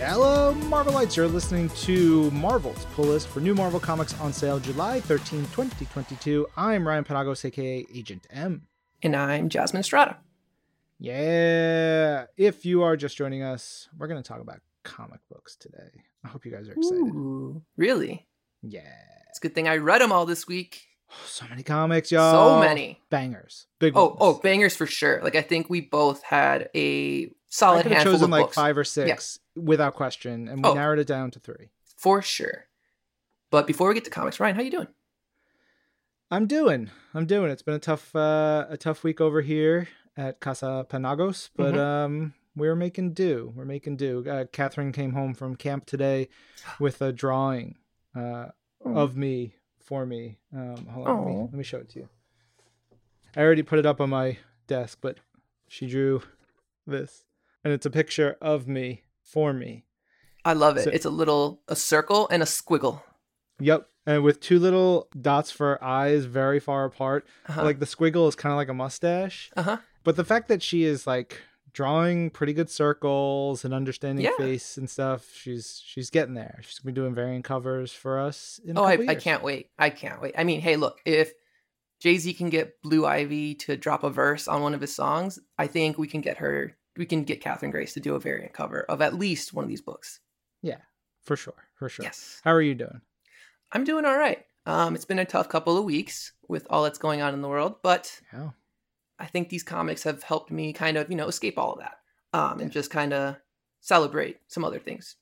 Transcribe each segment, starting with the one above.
Hello, Marvelites. You're listening to Marvel's pull list for new Marvel comics on sale July 13, 2022. I'm Ryan Penagos, aka Agent M. And I'm Jasmine Estrada. Yeah. If you are just joining us, we're going to talk about comic books today. I hope you guys are excited. Ooh, really? Yeah. It's a good thing I read them all this week. So many comics, y'all. So many. Bangers. Big Oh, oh ones. oh, bangers for sure. Like I think we both had a I could have chosen like books. five or six without question, and we Oh. narrowed it down to three. for sure. But before we get to comics, Ryan, how you doing? I'm doing. I'm doing. It's been a tough uh, a tough week over here at Casa Penagos, but Mhm. um we're making do. We're making do. Uh, Catherine came home from camp today with a drawing uh, of me for me. Um, hold on, let me, let me show it to you. I already put it up on my desk, but she drew this, and it's a picture of me for me. I love it. So- it's a little a circle and a squiggle. Yep, and with two little dots for eyes very far apart. Uh-huh. Like the squiggle is kind of like a mustache. uh-huh. But the fact that she is like drawing pretty good circles and understanding Yeah. face and stuff, she's she's getting there. She's gonna be doing variant covers for us. In Oh, I can't wait. I can't wait. I mean, hey, look, if Jay Z can get Blue Ivy to drop a verse on one of his songs, I think we can get her. We can get Catherine Grace to do a variant cover of at least one of these books. Yeah, for sure, for sure. Yes, How are you doing? I'm doing all right. Um, it's been a tough couple of weeks with all that's going on in the world, but Yeah, I think these comics have helped me kind of, you know, escape all of that um, and just kind of celebrate some other things.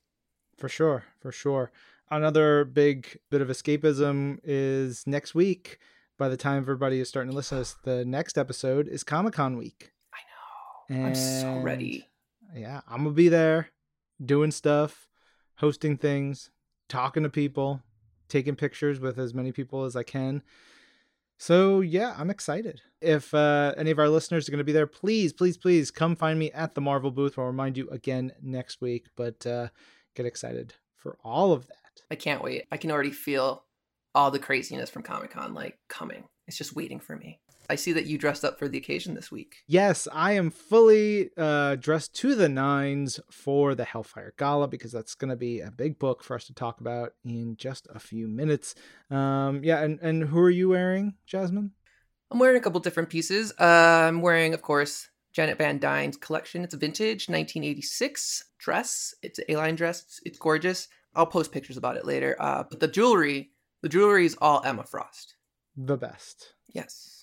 for sure, for sure. Another big bit of escapism is next week. By the time everybody is starting to listen to this, the next episode is Comic Con week. Know. I'm so ready. yeah, I'm gonna be there doing stuff, hosting things, talking to people, taking pictures with as many people as I can. So yeah, I'm excited. If uh, any of our listeners are going to be there, please, please, please come find me at the Marvel booth. I'll remind you again next week. But uh, get excited for all of that. I can't wait. I can already feel all the craziness from Comic Con like coming. It's just waiting for me. I see that you dressed up for the occasion this week. Yes, I am fully uh, dressed to the nines for the Hellfire Gala because that's going to be a big book for us to talk about in just a few minutes. Um, yeah, and, and who are you wearing, Jasmine? I'm wearing a couple different pieces. Uh, I'm wearing, of course, Janet Van Dyne's collection. It's a vintage 1986 dress. It's an A-line dress. It's, it's gorgeous. I'll post pictures about it later. Uh, but the jewelry, the jewelry is all Emma Frost. The best. Yes.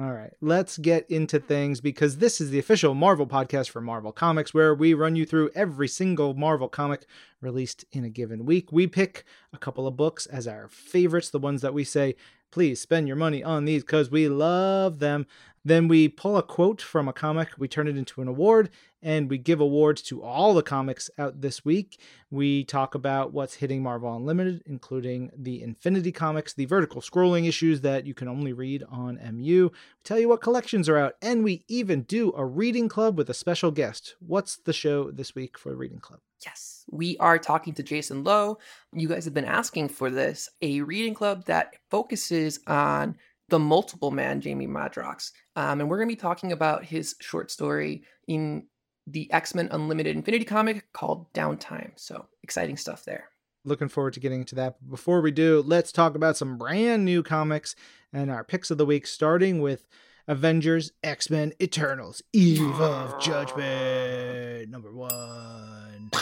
All right, let's get into things because this is the official Marvel podcast for Marvel Comics, where we run you through every single Marvel comic released in a given week. We pick a couple of books as our favorites, the ones that we say, please spend your money on these because we love them. Then we pull a quote from a comic, we turn it into an award, and we give awards to all the comics out this week. We talk about what's hitting Marvel Unlimited, including the Infinity comics, the vertical scrolling issues that you can only read on MU. We tell you what collections are out, and we even do a reading club with a special guest. What's the show this week for Reading Club? Yes, we are talking to Jason Loo. You guys have been asking for this a reading club that focuses on the multiple man Jamie Madrox. Um, and we're going to be talking about his short story in the X Men Unlimited Infinity comic called Downtime. So exciting stuff there. Looking forward to getting into that. But before we do, let's talk about some brand new comics and our picks of the week, starting with Avengers X Men Eternals Eve of Judgment, number one.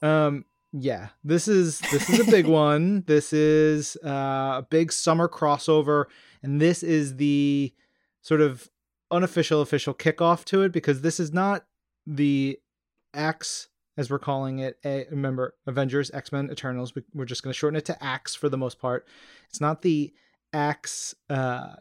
Um, yeah, this is this is a big one. This is uh, a big summer crossover, and this is the sort of unofficial official kickoff to it because this is not the X as we're calling it. A, remember, Avengers, X Men, Eternals. We, we're just going to shorten it to X for the most part. It's not the Axe uh,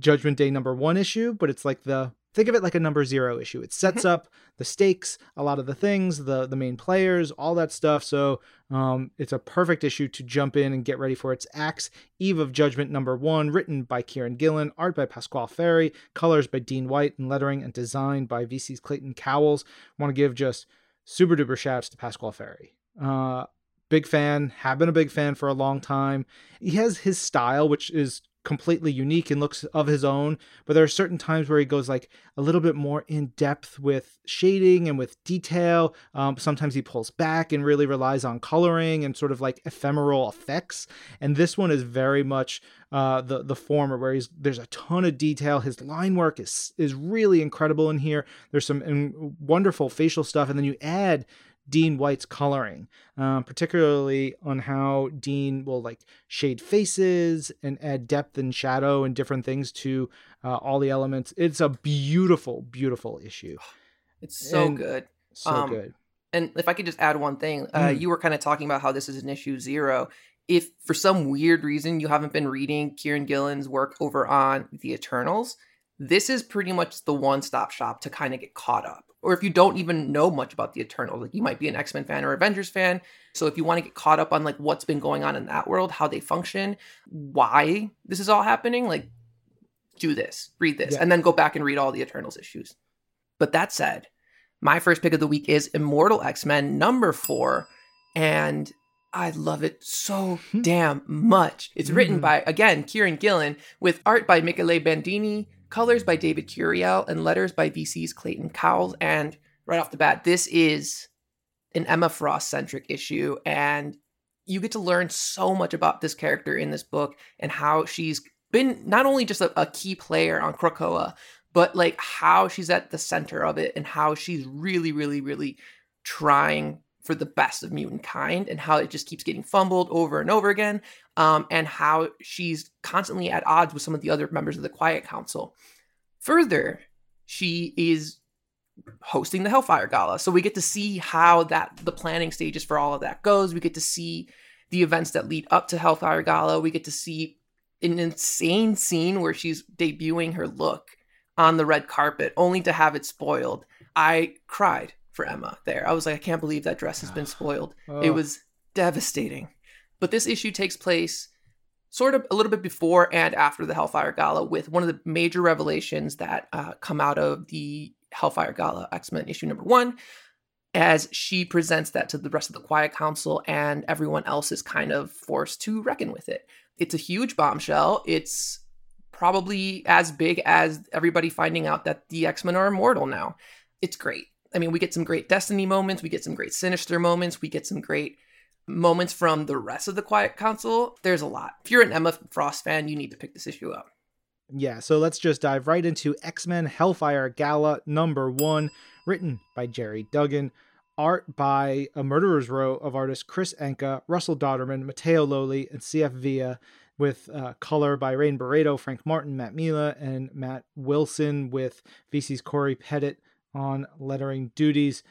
Judgment Day number one issue, but it's like the think of it like a number zero issue. It sets up the stakes, a lot of the things, the the main players, all that stuff. So um, it's a perfect issue to jump in and get ready for its Axe Eve of Judgment number one, written by Kieron Gillen, art by Pasqual Ferry, colors by Dean White, and lettering and design by VC's Clayton Cowles. Want to give just super duper shouts to Pasqual Ferry. Uh, big fan, have been a big fan for a long time. He has his style, which is completely unique and looks of his own. But there are certain times where he goes like a little bit more in depth with shading and with detail. Um, sometimes he pulls back and really relies on coloring and sort of like ephemeral effects. And this one is very much uh, the the former, where he's there's a ton of detail. His line work is is really incredible in here. There's some wonderful facial stuff, and then you add Dean White's coloring, um, particularly on how Dean will like shade faces and add depth and shadow and different things to uh, all the elements. It's a beautiful, beautiful issue. It's so and good. So um, good. And if I could just add one thing, uh, mm. you were kind of talking about how this is an issue zero. If for some weird reason you haven't been reading Kieron Gillen's work over on the Eternals, this is pretty much the one stop shop to kind of get caught up or if you don't even know much about the Eternals, like you might be an X Men fan or Avengers fan. So if you want to get caught up on like what's been going on in that world, how they function, why this is all happening, like do this, read this, yeah. and then go back and read all the Eternals issues. But that said, my first pick of the week is Immortal X Men number four, and I love it so damn much. It's written mm. by again Kieron Gillen with art by Michele Bandini, colors by David Curiel, and letters by VC's Clayton Cowles. And right off the bat, this is an Emma Frost centric issue. And you get to learn so much about this character in this book and how she's been not only just a, a key player on Krakoa, but like how she's at the center of it and how she's really, really, really trying for the best of mutant kind and how it just keeps getting fumbled over and over again um, and how she's constantly at odds with some of the other members of the quiet council. Further she is hosting the hellfire gala so we get to see how that the planning stages for all of that goes. We get to see the events that lead up to hellfire gala. We get to see an insane scene where she's debuting her look on the red carpet only to have it spoiled. I cried for Emma there. I was like, I can't believe that dress has been spoiled. Oh. It was devastating. But this issue takes place sort of a little bit before and after the Hellfire Gala with one of the major revelations that uh, come out of the Hellfire Gala X Men issue number one. As she presents that to the rest of the Quiet Council, and everyone else is kind of forced to reckon with it. It's a huge bombshell. It's probably as big as everybody finding out that the X Men are immortal now. It's great. I mean, we get some great Destiny moments, we get some great Sinister moments, we get some great moments from the rest of the Quiet Council. There's a lot. If you're an Emma Frost fan, you need to pick this issue up. Yeah, so let's just dive right into X Men Hellfire Gala number one, written by Gerry Duggan, art by a murderer's row of artists Kris Anka, Russell Dauterman, Matteo Lolli, and CF Villa, with uh, color by Rain Beredo, Frank Martin, Matt Milla, and Matt Wilson, with VC's Cory Petit on lettering duties.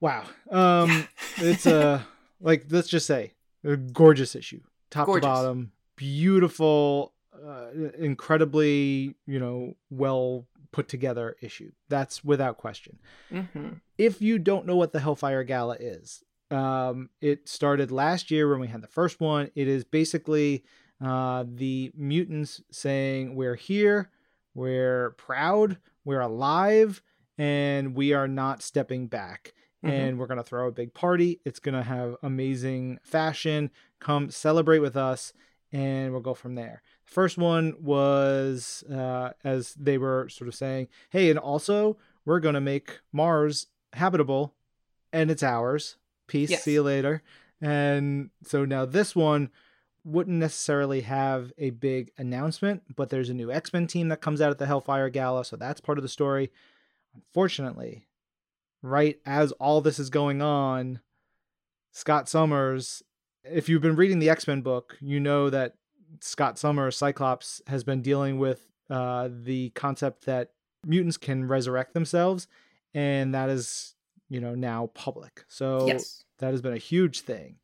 Wow. Um yeah. it's a like let's just say a gorgeous issue. Top gorgeous. to bottom, beautiful, uh, incredibly, you know, well put together issue. That's without question. Mm-hmm. If you don't know what the Hellfire Gala is, um, it started last year when we had the first one. It is basically uh, the mutants saying, We're here, we're proud, we're alive, and we are not stepping back. Mm-hmm. And we're going to throw a big party. It's going to have amazing fashion. Come celebrate with us, and we'll go from there. The first one was uh, as they were sort of saying, hey, and also we're going to make Mars habitable, and it's ours. Peace. Yes. See you later. And so now this one wouldn't necessarily have a big announcement, but there's a new X Men team that comes out at the Hellfire Gala, so that's part of the story. Unfortunately, right as all this is going on, Scott Summers, if you've been reading the X Men book, you know that Scott Summers, Cyclops, has been dealing with uh, the concept that mutants can resurrect themselves, and that is, you know, now public. So yes. that has been a huge thing.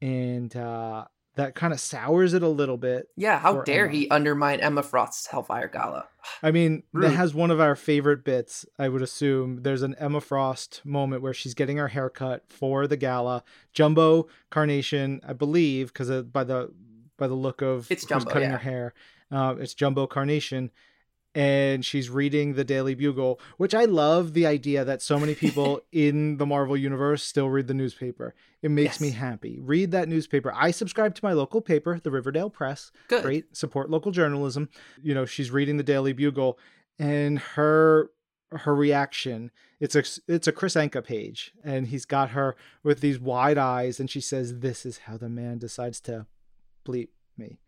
And uh, that kind of sours it a little bit. Yeah, how dare Emma. he undermine Emma Frost's Hellfire Gala? I mean, Rude. that has one of our favorite bits, I would assume. There's an Emma Frost moment where she's getting her haircut for the gala. Jumbo Carnation, I believe, because by the by the look of it's Jumbo, cutting yeah. her hair, uh, it's Jumbo Carnation, and she's reading the Daily Bugle, which I love the idea that so many people in the Marvel universe still read the newspaper. It makes Yes. me happy. Read that newspaper. I subscribe to my local paper, the Riverdale Press. Good. Great, support local journalism. You know, she's reading the Daily Bugle and her her reaction it's a it's a Kris Anka page and he's got her with these wide eyes and she says this is how the man decides to bleep me.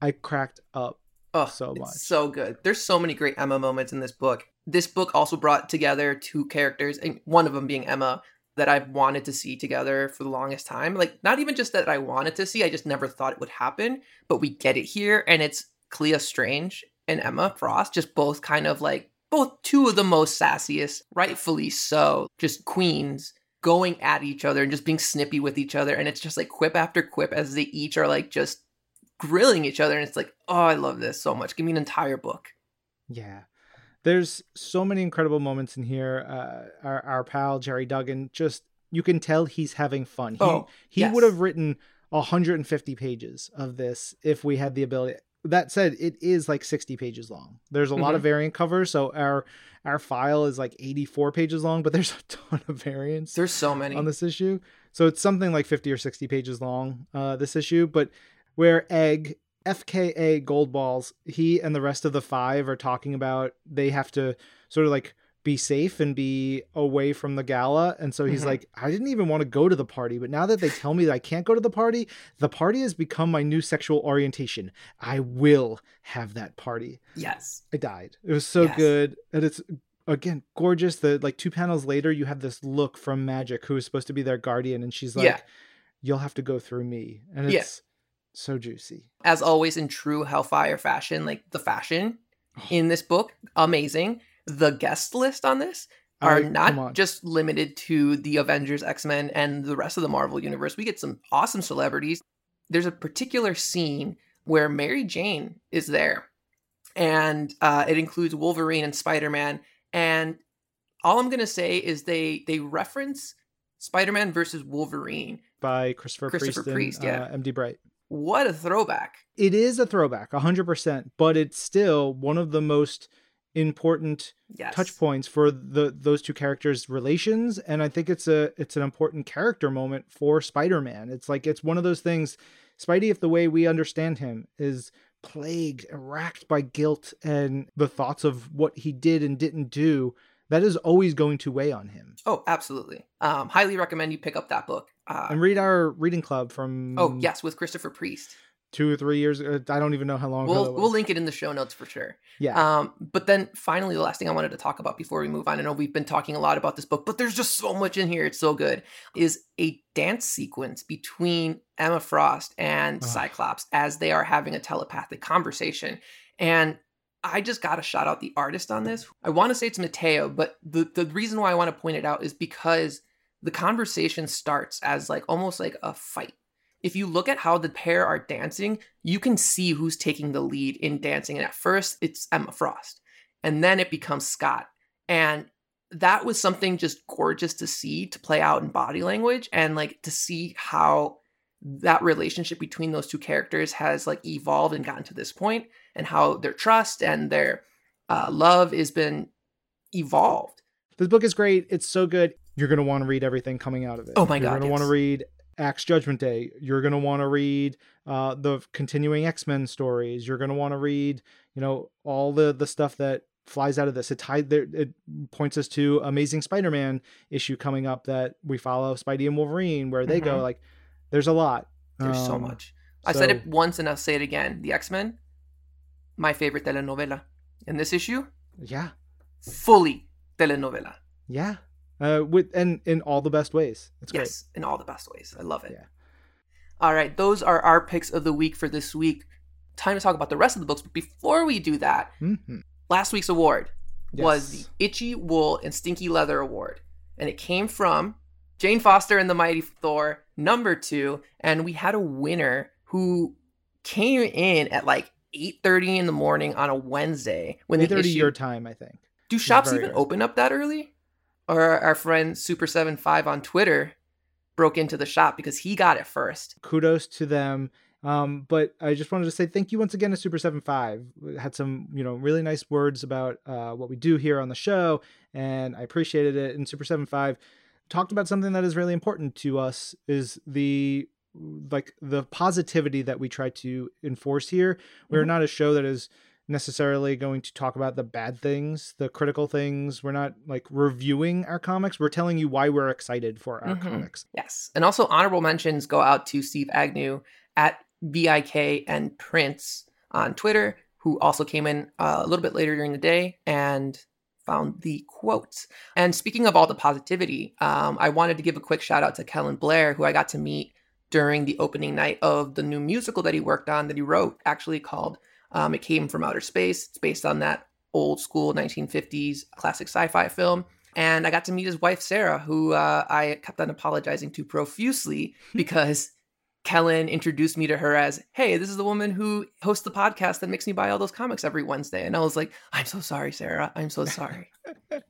I cracked up Oh, so it's much. so good. There's so many great Emma moments in this book. This book also brought together two characters, and one of them being Emma, that I've wanted to see together for the longest time. Like, not even just that I wanted to see, I just never thought it would happen. But we get it here, and it's Clea Strange and Emma Frost, just both kind of like both two of the most sassiest, rightfully so, just queens going at each other and just being snippy with each other. And it's just like quip after quip as they each are like just grilling each other. And it's like, oh, I love this so much. Give me an entire book. Yeah. There's so many incredible moments in here. Uh, our, our pal Gerry Duggan, just you can tell he's having fun. He, Oh, he yes. would have written 150 pages of this if we had the ability. That said, it is like 60 pages long. There's a lot Mm-hmm. of variant covers, so our our file is like 84 pages long, but there's a ton of variants There's so many. on this issue. So it's something like 50 or 60 pages long, uh, this issue. But where Egg, FKA Goldballs, he and the rest of the five are talking about they have to sort of like be safe and be away from the gala. And so he's Mhm. like, I didn't even want to go to the party, but now that they tell me that I can't go to the party, the party has become my new sexual orientation. I will have that party. yes. I died. It was so Yes. good. And it's again gorgeous. The like two panels later, you have this look from Magik, who is supposed to be their guardian, and she's like, Yeah. You'll have to go through me. And Yeah. So juicy. As always, in true Hellfire fashion, like the fashion Oh. in this book, amazing. The guest list on this are not just limited to the Avengers, X Men, and the rest of the Marvel universe. We get some awesome celebrities. There's a particular scene where Mary Jane is there, and uh, it includes Wolverine and Spider Man. And all I'm gonna say is they they reference Spider Man versus Wolverine. by Christopher, Christopher Priest, Priest, yeah. uh, MD Bright. What a throwback! It is a throwback, 100%, but it's still one of the most important Yes, touch points for the those two characters relations and i think it's a it's an important character moment for spider-man it's like it's one of those things spidey if the way we understand him is plagued and racked by guilt and the thoughts of what he did and didn't do that is always going to weigh on him Oh, absolutely. Um, highly recommend you pick up that book. Uh, and read our reading club from oh, yes, with Christopher Priest. two or three years i don't even know how long We'll we'll link it in the show notes for sure. yeah Um, but then finally, the last thing I wanted to talk about before we move on, I know we've been talking a lot about this book, but there's just so much in here. It's so good. Is a dance sequence between Emma Frost and. Cyclops as they are having a telepathic conversation. And I just got to shout out the artist on this. I want to say it's Matteo, but the, the reason why I want to point it out is because the conversation starts as like almost like a fight. If you look at how the pair are dancing, you can see who's taking the lead in dancing. And at first, it's Emma Frost, and then it becomes Scott. And that was something just gorgeous to see to play out in body language and like to see how that relationship between those two characters has like evolved and gotten to this point and how their trust and their uh, love has been evolved. This book is great. It's so good. You're going to want to read everything coming out of it. Oh my You're God, going to want to read Axe Judgment Day. You're going to want to read uh, the continuing X Men stories. You're going to want to read, you know, all the the stuff that flies out of this. It tied there. It points us to Amazing Spider-Man issue coming up that we follow Spidey and Wolverine, where they go. Mhm. Like, there's a lot. There's so Um, much. I said it once and I'll say it again. The X Men, my favorite telenovela. In this issue, Yeah, fully telenovela. yeah. Uh, with and in all the best ways. It's great. Yes, in all the best ways. I love it. Yeah. All right, those are our picks of the week for this week. Time to talk about the rest of the books. But before we do that, Mhm. last week's award was the Itchy Wool and Stinky Leather Award. And it came from Jane Foster and the Mighty Thor, number two. And we had a winner who came in at like 8.30 in the morning on a Wednesday when 8:30 issue... your time, I think. Do shops even early. open up that early? Or our friend Super Seven Five on Twitter broke into the shop because he got it first. kudos to them Um, but I just wanted to say thank you once again to Super Seven Five. Had some, you know, really nice words about uh, what we do here on the show, and I appreciated it. And Super Seven Five talked about something that is really important to us is the like the positivity that we try to enforce here. We're Mhm. not a show that is necessarily going to talk about the bad things, the critical things. We're not like reviewing our comics. We're telling you why we're excited for our Mhm. comics. Yes. And also honorable mentions go out to Steve Agnew at VIK and Prince on Twitter, who also came in uh, a little bit later during the day and found the quotes. And speaking of all the positivity, um, I wanted to give a quick shout out to Kellen Blair, who I got to meet during the opening night of the new musical that he worked on that he wrote, actually called um, It Came from Outer Space. It's based on that old school 1950s classic sci fi film. And I got to meet his wife, Sarah, who uh, I kept on apologizing to profusely because Kellen introduced me to her as, hey, this is the woman who hosts the podcast that makes me buy all those comics every Wednesday. And I was like, I'm so sorry, Sarah. I'm so sorry.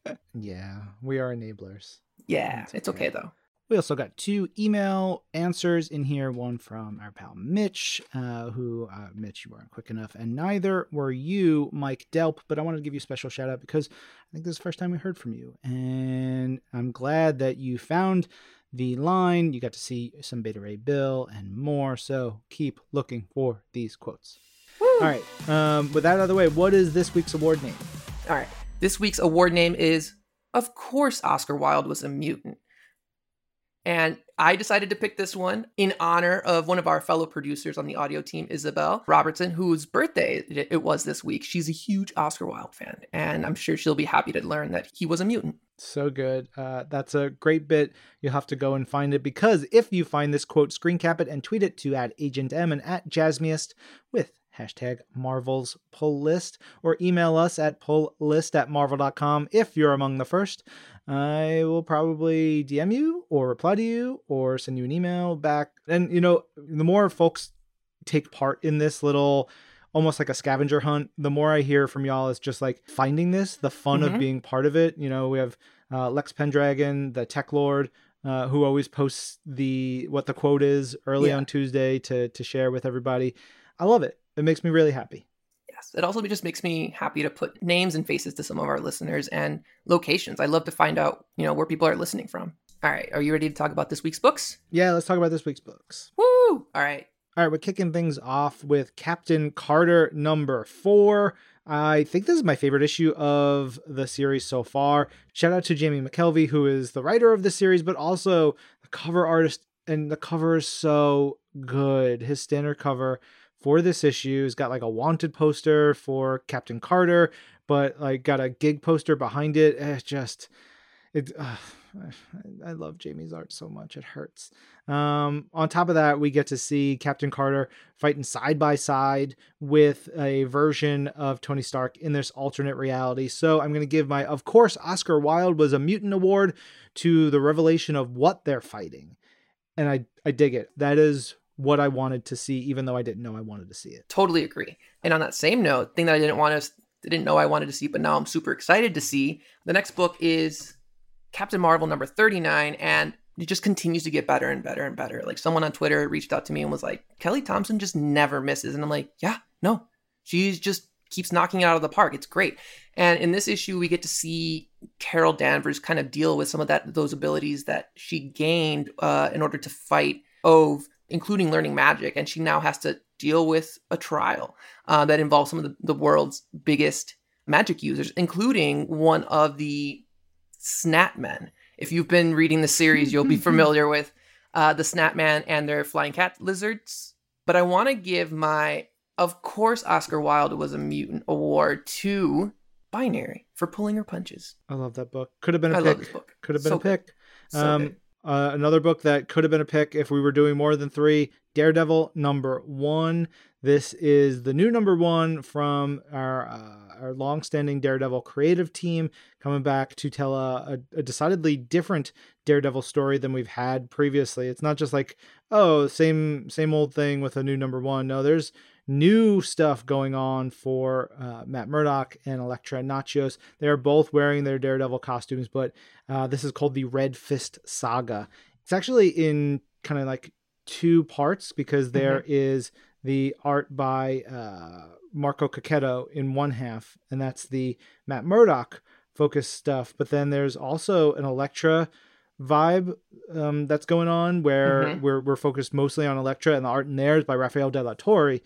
Yeah, we are enablers. Yeah, It's it's okay. okay though. We also got two email answers in here. One from our pal Mitch, uh, who, uh, Mitch, you weren't quick enough, and neither were you, Mike Delp. But I wanted to give you a special shout out because I think this is the first time we heard from you. And I'm glad that you found the line. You got to see some Beta Ray Bill and more. So keep looking for these quotes. All right. Um, with that out of the way, what is this week's award name? All right. This week's award name is, of course, Oscar Wilde was a mutant. And I decided to pick this one in honor of one of our fellow producers on the audio team, Isabel Robertson, whose birthday it was this week. She's a huge Oscar Wilde fan, and I'm sure she'll be happy to learn that he was a mutant. So good. Uh, that's a great bit. You'll have to go and find it because if you find this quote, screen cap it and tweet it to at Agent M and at Jasmiest with hashtag Marvel's Pull List or email us at pulllist at marvel.com if you're among the first. I will probably DM you or reply to you or send you an email back. And, you know, the more folks take part in this little almost like a scavenger hunt. The more I hear from y'all is just like finding this, the fun of Mhm. being part of it. You know, we have uh, Lex Pendragon, the Tech Lord, uh, who always posts the what the quote is early Yeah. on Tuesday to to share with everybody. I love it. It makes me really happy. Yes. It also just makes me happy to put names and faces to some of our listeners and locations. I love to find out, you know, where people are listening from. All right. Are you ready to talk about this week's books? Yeah, let's talk about this week's books. Woo! All right. All right, we're kicking things off with Captain Carter number four. I think this is my favorite issue of the series so far. Shout out to Jamie McKelvie, who is the writer of the series, but also the cover artist. And the cover is so good. His standard cover for this issue has got like a wanted poster for Captain Carter, but like got a gig poster behind it. It's just, it. I love Jamie's art so much. It hurts. Um, on top of that, we get to see Captain Carter fighting side by side with a version of Tony Stark in this alternate reality. So I'm going to give my, of course, Oscar Wilde was a mutant award to the revelation of what they're fighting. And I, I dig it. That is what I wanted to see, even though I didn't know I wanted to see it. Totally agree. And on that same note, thing that I didn't want to didn't know I wanted to see, but now I'm super excited to see. The next book is Captain Marvel number 39, and it just continues to get better and better and better. Like someone on Twitter reached out to me and was like, Kelly Thompson just never misses. And I'm like, yeah, no. She's just keeps knocking it out of the park. It's great. And in this issue, we get to see Carol Danvers kind of deal with some of that those abilities that she gained uh, in order to fight Ove, including learning magic. And she now has to deal with a trial uh, that involves some of the, the world's biggest magic users, including one of the Snapmen. If you've been reading the series, you'll be familiar with uh, the Snapman and their flying cat lizards. But I want to give my, of course, Oscar Wilde was a mutant award to Binary for pulling her punches. I love that book. Could have been a I pick. love this book. Could have been So a pick. So um, good. Uh, another book that could have been a pick if we were doing more than three Daredevil number one. This is the new number one from our uh, our long-standing Daredevil creative team coming back to tell a, a, a decidedly different Daredevil story than we've had previously. It's not just like oh same same old thing with a new number one. No, there's new stuff going on for uh, Matt Murdock and Elektra Natchios. They are both wearing their Daredevil costumes, but uh, this is called the Red Fist Saga. It's actually in kind of like two parts because there mm-hmm. is the art by uh, Marco Checchetto in one half, and that's the Matt Murdock focused stuff. But then there's also an Elektra vibe um, that's going on where mm-hmm. we're, we're focused mostly on Elektra, and the art in there is by Raffaele Della Torre.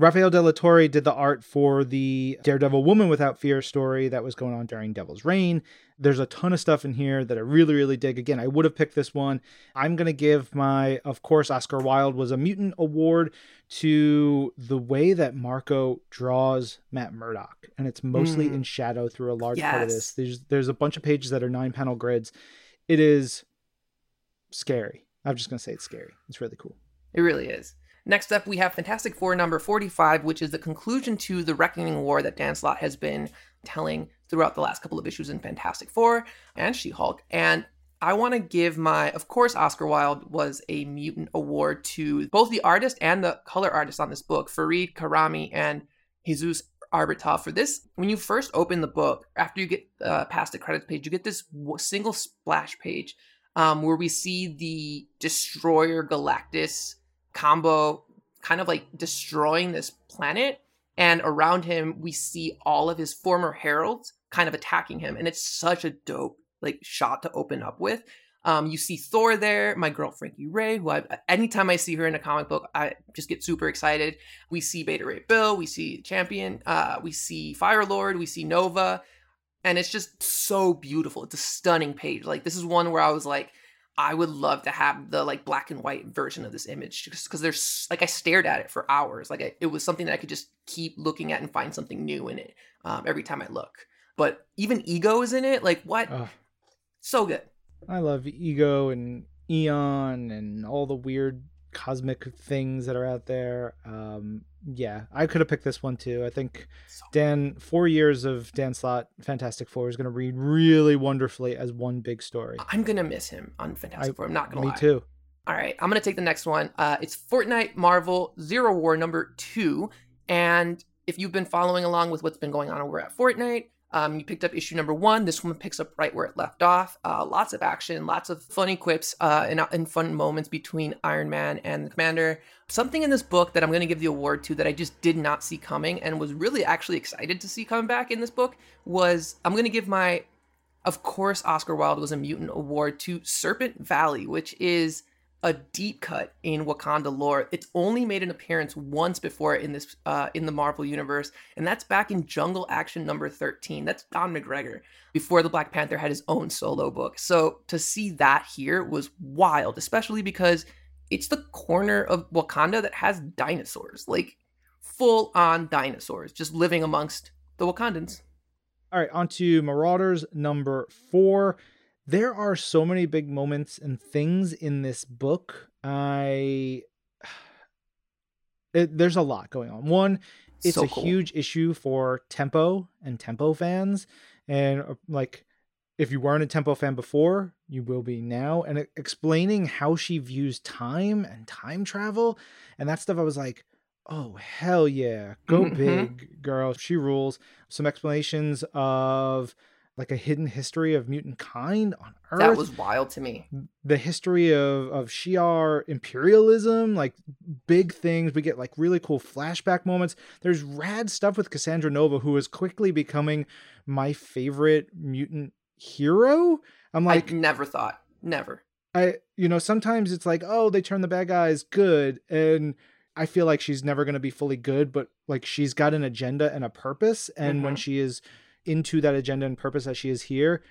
Raffaele Della Torre did the art for the Daredevil Woman Without Fear story that was going on during Devil's Reign. There's a ton of stuff in here that I really, really dig. Again, I would have picked this one. I'm going to give my, of course, Oscar Wilde was a mutant award to the way that Marco draws Matt Murdock. And it's mostly mm. in shadow through a large yes. part of this. There's, there's a bunch of pages that are nine panel grids. It is scary. I'm just going to say it's scary. It's really cool. It really is. Next up, we have Fantastic Four number 45, which is the conclusion to the Reckoning War that Dan Slott has been telling throughout the last couple of issues in Fantastic Four and She Hulk. And I want to give my, of course, Oscar Wilde was a mutant award to both the artist and the color artist on this book, Farid Karami and Jesus Aburtov. For this, when you first open the book, after you get uh, past the credits page, you get this single splash page um, where we see the Destroyer Galactus combo kind of like destroying this planet. And around him, we see all of his former heralds kind of attacking him. And it's such a dope like shot to open up with. Um, you see Thor there, my girl Frankie Raye, who I, anytime I see her in a comic book, I just get super excited. We see Beta Ray Bill, we see Champion, uh, we see Fire Lord, we see Nova, and it's just so beautiful. It's a stunning page. Like this is one where I was like, I would love to have the like black and white version of this image just because there's like I stared at it for hours. Like I, it was something that I could just keep looking at and find something new in it um, every time I look. But even Ego is in it. Like what? So good. I love Ego and Eon and all the weird cosmic things that are out there. Um, yeah, I could have picked this one too. I think Dan, four years of Dan Slott, Fantastic Four is going to read really wonderfully as one big story. I'm going to miss him on Fantastic I, Four. I'm not going to lie. Me too. All right, I'm going to take the next one. Uh, it's Fortnite Marvel Zero War number two. And if you've been following along with what's been going on over at Fortnite, um, you picked up issue number one. This one picks up right where it left off. Uh, lots of action, lots of funny quips, uh, and, and fun moments between Iron Man and the Commander. Something in this book that I'm going to give the award to that I just did not see coming and was really actually excited to see come back in this book was I'm going to give my, of course, Oscar Wilde was a mutant award to Serpent Valley, which is a deep cut in Wakanda lore. It's only made an appearance once before in this uh, in the Marvel universe, and that's back in Jungle Action number 13. That's Don McGregor before the Black Panther had his own solo book. So to see that here was wild, especially because it's the corner of Wakanda that has dinosaurs, like full on dinosaurs, just living amongst the Wakandans. All right, on to Marauders number four there are so many big moments and things in this book. I it, there's a lot going on. One, it's so a cool. huge issue for Tempo and Tempo fans, and uh, like if you weren't a Tempo fan before, you will be now. And explaining how she views time and time travel and that stuff, I was like, oh hell yeah, go mm-hmm. big, girl. She rules. Some explanations of like a hidden history of mutant kind on Earth. That was wild to me. The history of of Shi'ar imperialism, like big things. We get like really cool flashback moments. There's rad stuff with Cassandra Nova, who is quickly becoming my favorite mutant hero. I'm like, I never thought, never. I, you know, sometimes it's like, oh, they turn the bad guys good, and I feel like she's never going to be fully good, but like she's got an agenda and a purpose, and mm-hmm. when she is into that agenda and purpose as she is here,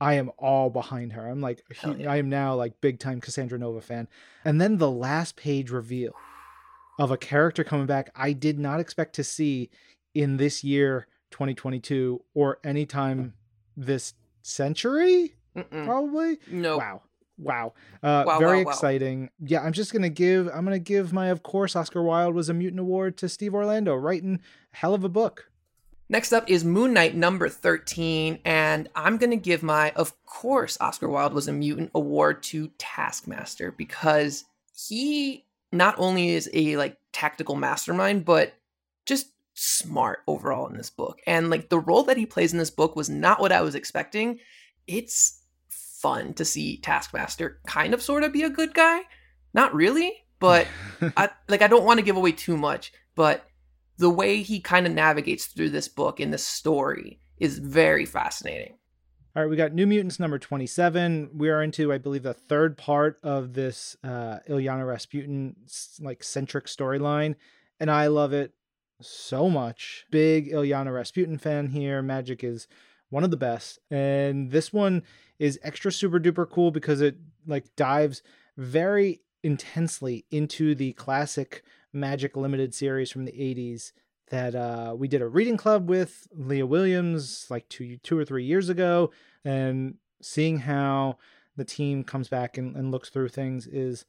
I am all behind her. I'm like, yeah. I am now like big time Cassandra Nova fan. And then the last page reveal of a character coming back I did not expect to see in this year 2022 or anytime this century Mm-mm. probably no wow wow uh wow, very wow, exciting wow. yeah i'm just gonna give i'm gonna give my of course oscar wilde was a mutant award to steve orlando writing hell of a book Next up is Moon Knight number 13, and I'm going to give my, of course, Oscar Wilde was a mutant award to Taskmaster because he not only is a like tactical mastermind, but just smart overall in this book. And like the role that he plays in this book was not what I was expecting. It's fun to see Taskmaster kind of sort of be a good guy. Not really, but I like I don't want to give away too much, but the way he kind of navigates through this book in this story is very fascinating. All right, we got New Mutants number 27. We are into, I believe, the third part of this uh, Illyana Rasputin like centric storyline, and I love it so much. Big Illyana Rasputin fan here. Magik is one of the best, and this one is extra super duper cool because it like dives very intensely into the classic Magik limited series from the 80s that uh, we did a reading club with Leah Williams like two two or three years ago, and seeing how the team comes back and, and looks through things is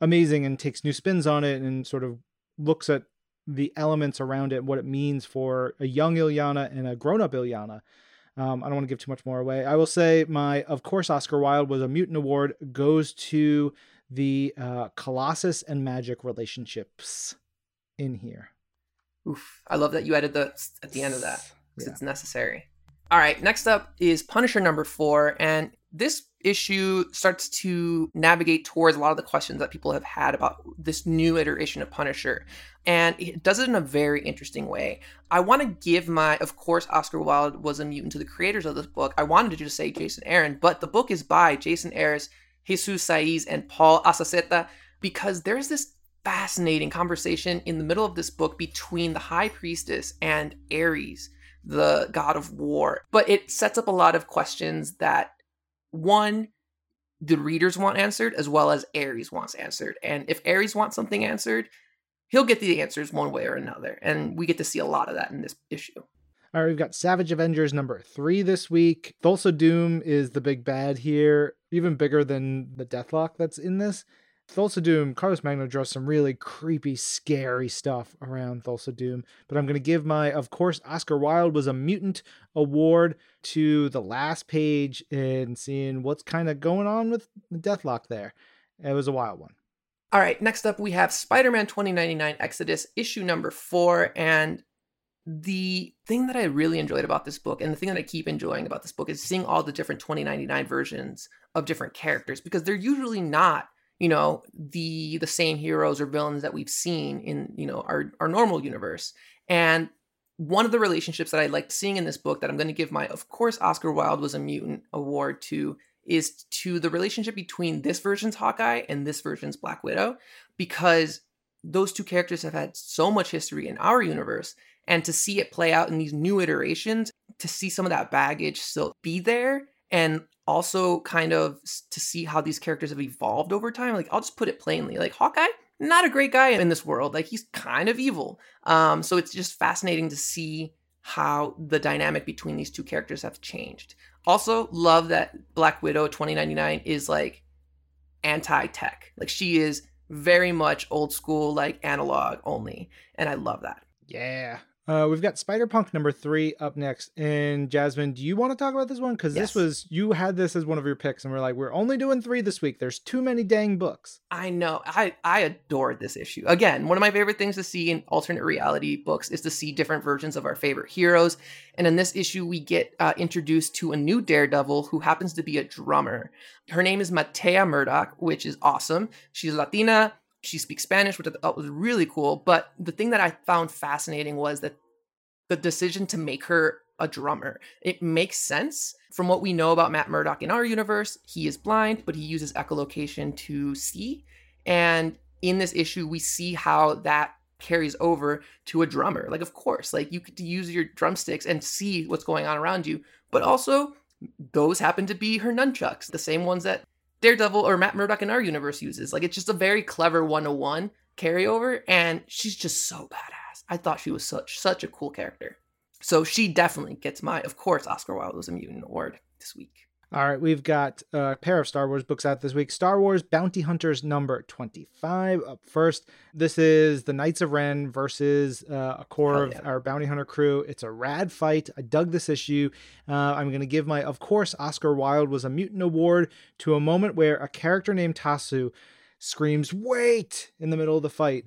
amazing and takes new spins on it and sort of looks at the elements around it, what it means for a young Illyana and a grown up Illyana. Um, I don't want to give too much more away. I will say my, of course, Oscar Wilde was a mutant award goes to the uh, Colossus and Magik relationships in here. Oof. I love that you added the at the end of that because yeah. it's necessary. All right, next up is Punisher number four. And this issue starts to navigate towards a lot of the questions that people have had about this new iteration of Punisher. And it does it in a very interesting way. I want to give my, of course, Oscar Wilde was a mutant to the creators of this book. I wanted to just say Jason Aaron, but the book is by Jason Aaron, Jesus Saiz, and Paul Azaceta because there's this fascinating conversation in the middle of this book between the High Priestess and Ares, the god of war. But it sets up a lot of questions that, one, the readers want answered as well as Ares wants answered. And if Ares wants something answered, he'll get the answers one way or another. And we get to see a lot of that in this issue. All right, we've got Savage Avengers number three this week. Thulsa Doom is the big bad here, even bigger than the Deathlok that's in this. Thulsa Doom, Carlos Magno draws some really creepy, scary stuff around Thulsa Doom. But I'm going to give my, of course, Oscar Wilde was a mutant award to the last page and seeing what's kind of going on with the Deathlok there. It was a wild one. All right, next up we have Spider Man 2099 Exodus, issue number four. And the thing that I really enjoyed about this book, and the thing that I keep enjoying about this book, is seeing all the different 2099 versions of different characters because they're usually not you know the the same heroes or villains that we've seen in you know our our normal universe. And one of the relationships that i liked seeing in this book that i'm going to give my of course oscar wilde was a mutant award to is to the relationship between this version's hawkeye and this version's black widow because those two characters have had so much history in our universe and to see it play out in these new iterations to see some of that baggage still be there and also kind of to see how these characters have evolved over time. Like I'll just put it plainly, like Hawkeye, not a great guy in this world. Like he's kind of evil. Um, so it's just fascinating to see how the dynamic between these two characters have changed. Also, love that Black Widow 2099 is like anti-tech. Like she is very much old school, like analog only, and I love that. Yeah, uh, we've got Spider Punk number three up next. And Jasmine, do you want to talk about this one? Because yes. this was, you had this as one of your picks, and we're like, we're only doing three this week. There's too many dang books. I know. I, I adored this issue. Again, one of my favorite things to see in alternate reality books is to see different versions of our favorite heroes. And in this issue, we get uh, introduced to a new daredevil who happens to be a drummer. Her name is Matea Murdock, which is awesome. She's Latina she speaks Spanish, which I thought was really cool. But the thing that I found fascinating was that the decision to make her a drummer. It makes sense from what we know about Matt Murdock in our universe. He is blind, but he uses echolocation to see. And in this issue, we see how that carries over to a drummer. Like, of course, like you could use your drumsticks and see what's going on around you, but also those happen to be her nunchucks, the same ones that Daredevil or Matt Murdock in our universe uses. Like it's just a very clever 101 carryover, and she's just so badass. I thought she was such such a cool character. So she definitely gets my, of course, Oscar Wilde was a mutant award this week. All right, we've got a pair of Star Wars books out this week. Star Wars Bounty Hunters number 25 up first. This is the Knights of Ren versus uh, a core yeah. of our bounty hunter crew. It's a rad fight. I dug this issue. Uh, I'm going to give my, of course, Oscar Wilde was a mutant award to a moment where a character named Tasu screams, Wait! in the middle of the fight,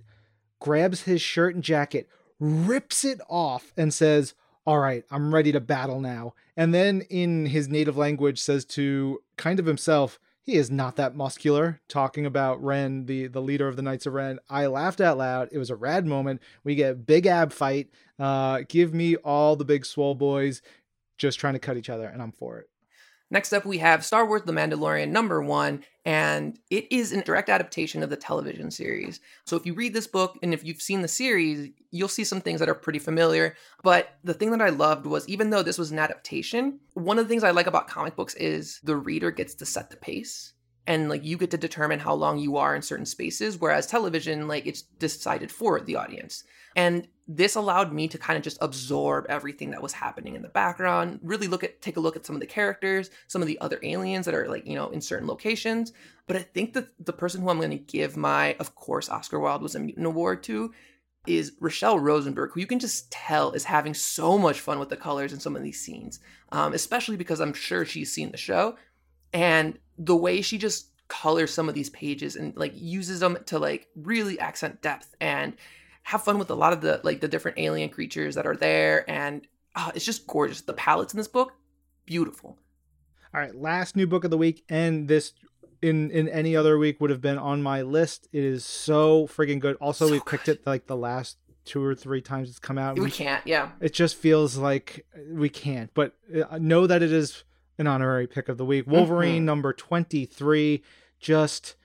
grabs his shirt and jacket, rips it off, and says, all right, I'm ready to battle now. And then in his native language says to kind of himself, he is not that muscular talking about Ren, the the leader of the Knights of Ren. I laughed out loud. It was a rad moment. We get big ab fight. Uh, give me all the big swole boys just trying to cut each other, and I'm for it. Next up, we have Star Wars The Mandalorian number one, and it is a direct adaptation of the television series. So if you read this book and if you've seen the series, you'll see some things that are pretty familiar. But the thing that I loved was even though this was an adaptation, one of the things I like about comic books is the reader gets to set the pace and like you get to determine how long you are in certain spaces whereas television like it's decided for the audience and this allowed me to kind of just absorb everything that was happening in the background really look at take a look at some of the characters some of the other aliens that are like you know in certain locations but i think that the person who i'm going to give my of course oscar wilde was a mutant award to is Rachelle Rosenberg, who you can just tell is having so much fun with the colors in some of these scenes, um, especially because I'm sure she's seen the show. And the way she just colors some of these pages and like uses them to like really accent depth and have fun with a lot of the like the different alien creatures that are there and oh, it's just gorgeous. The palettes in this book beautiful. All right last new book of the week and this in in any other week would have been on my list. It is so freaking good. Also So we picked it like the last two or three times it's come out. We can't yeah. It just feels like we can't but uh, know that it is an honorary pick of the week. Wolverine Mhm. number 23 just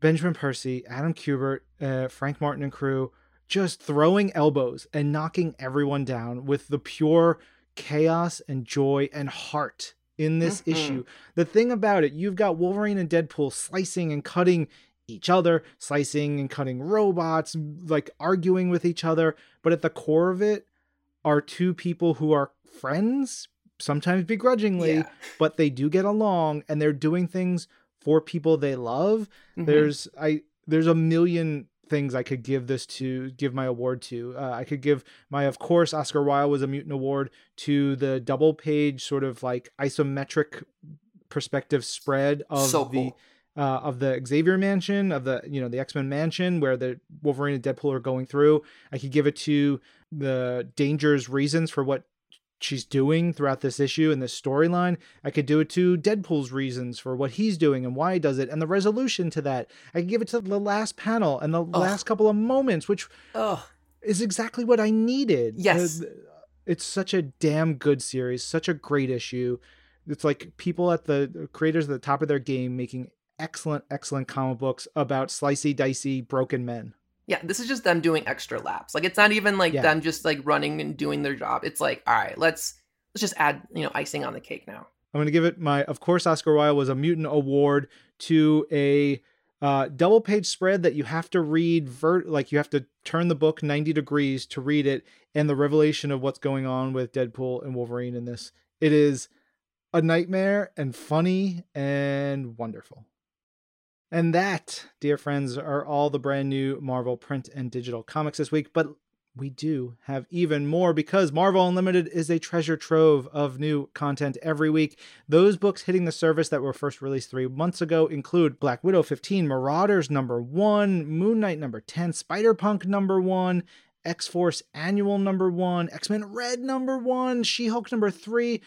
benjamin percy adam kubert uh, frank martin and crew just throwing elbows and knocking everyone down with the pure chaos and joy and heart in this Mhm. issue the thing about it you've got wolverine and deadpool slicing and cutting each other slicing and cutting robots like arguing with each other but at the core of it are two people who are friends, sometimes begrudgingly, yeah but they do get along and they're doing things for people they love. Mhm. There's I there's a million things I could give this to give my award to. Uh, I could give my of course Oscar Wilde was a mutant award to the double page sort of like isometric perspective spread of so the cool uh, of the Xavier Mansion, of the you know the X Men Mansion, where the Wolverine and Deadpool are going through. I could give it to the Danger's reasons for what she's doing throughout this issue and this storyline. I could do it to Deadpool's reasons for what he's doing and why he does it, and the resolution to that. I could give it to the last panel and the last couple of moments, which oh is exactly what I needed. Yes. It's such a damn good series, such a great issue. It's like people at the creators at the top of their game making excellent, excellent comic books about slicey, dicey, broken men. Yeah this is just them doing extra laps like it's not even like Yeah. them just like running and doing their job it's like all right let's let's just add you know icing on the cake now I'm going to give it my, of course, Oscar Wilde was a mutant award to a uh, double page spread that you have to read, vert, like you have to turn the book 90 degrees to read it, and the revelation of what's going on with Deadpool and Wolverine in this. It is a nightmare and funny and wonderful. And that, dear friends, are all the brand new Marvel print and digital comics this week. But we do have even more because Marvel Unlimited is a treasure trove of new content every week. Those books hitting the service that were first released three months ago include Black Widow 15, Marauders number one, Moon Knight number 10, Spider Punk number one, X Force Annual number one, X Men Red number one, She Hulk number three,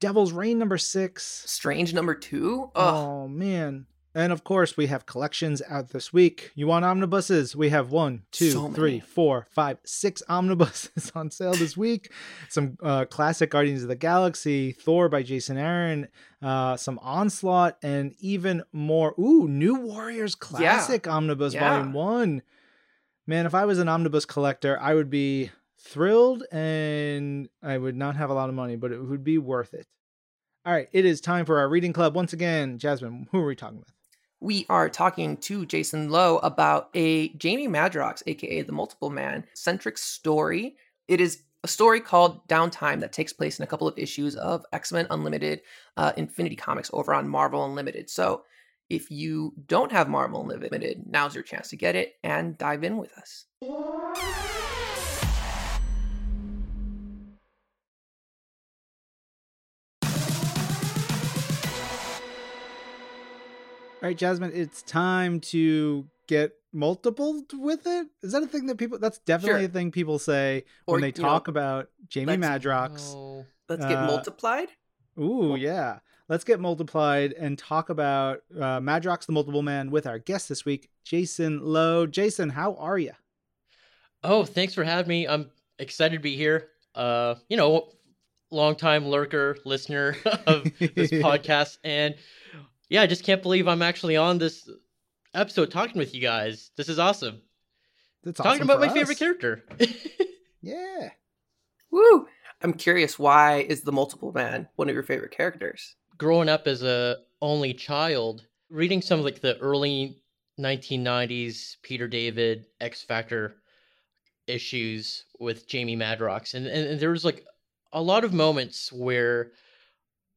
Devil's Reign number six. strange number two oh Oh man. And of course, we have collections out this week. You want omnibuses? We have one, two, So three, four, five, six omnibuses on sale this week. Some uh, classic Guardians of the Galaxy, Thor by Jason Aaron, uh, some Onslaught, and even more. Ooh, New Warriors Classic Omnibus Yeah. Volume 1. Man, if I was an omnibus collector, I would be thrilled and I would not have a lot of money, but it would be worth it. All right, it is time for our reading club once again. Jasmine, who are we talking with? We are talking to Jason Loo about a Jamie Madrox, aka the Multiple Man, centric story. It is a story called Downtime that takes place in a couple of issues of X Men Unlimited uh, Infinity Comics over on Marvel Unlimited. So if you don't have Marvel Unlimited, now's your chance to get it and dive in with us. Right, Jasmine, it's time to get multiple with it. Is that a thing that people? That's definitely Sure. a thing people say Or, when they you know, talk about Jamie let's- Madrox. Let's get Uh, multiplied. Ooh, yeah. let's get multiplied and talk about uh, Madrox the Multiple Man with our guest this week, Jason Loo. Jason, how are you? Oh, thanks for having me. I'm excited to be here. Uh, you know, longtime lurker, listener of this podcast, and yeah, I just can't believe I'm actually on this episode talking with you guys. This is awesome. That's talking awesome about my for favorite character. Yeah. Woo! I'm curious, why is the multiple man one of your favorite characters? Growing up as a only child, reading some of like the early 1990s Peter David X Factor issues with Jamie Madrox, and, and, and there was like a lot of moments where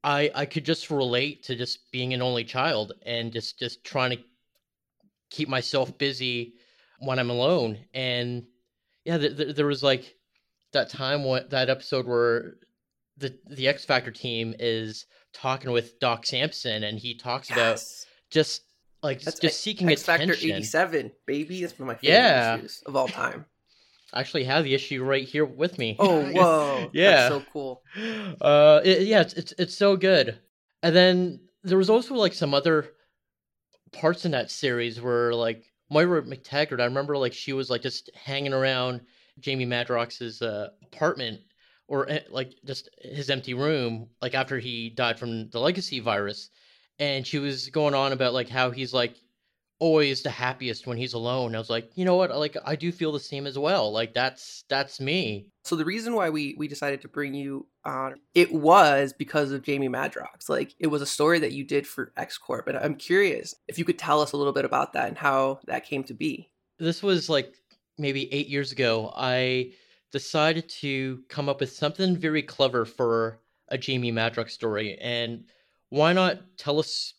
I I could just relate to just being an only child and just just trying to keep myself busy when I'm alone. And yeah, th- th- there was like that time when that episode where the the X Factor team is talking with Doc Samson, and he talks about just like That's just seeking X Factor attention. 87, baby. That's one of my favorite Yeah. issues of all time. I actually have the issue right here with me. Oh, whoa. Yeah. That's so cool. uh it, yeah it's, it's it's so good and then there was also like some other parts in that series where like moira mctaggart i remember like she was like just hanging around jamie madrox's uh, apartment or eh, like just his empty room like after he died from the legacy virus and she was going on about like how he's like always the happiest when he's alone i was like you know what like i do feel the same as well like that's that's me So the reason why we we decided to bring you on it was because of Jamie Madrox. Like it was a story that you did for X Corp, and I'm curious if you could tell us a little bit about that and how that came to be. this was like maybe eight years ago. I decided to come up with something very clever for a Jamie Madrox story, and why not tell us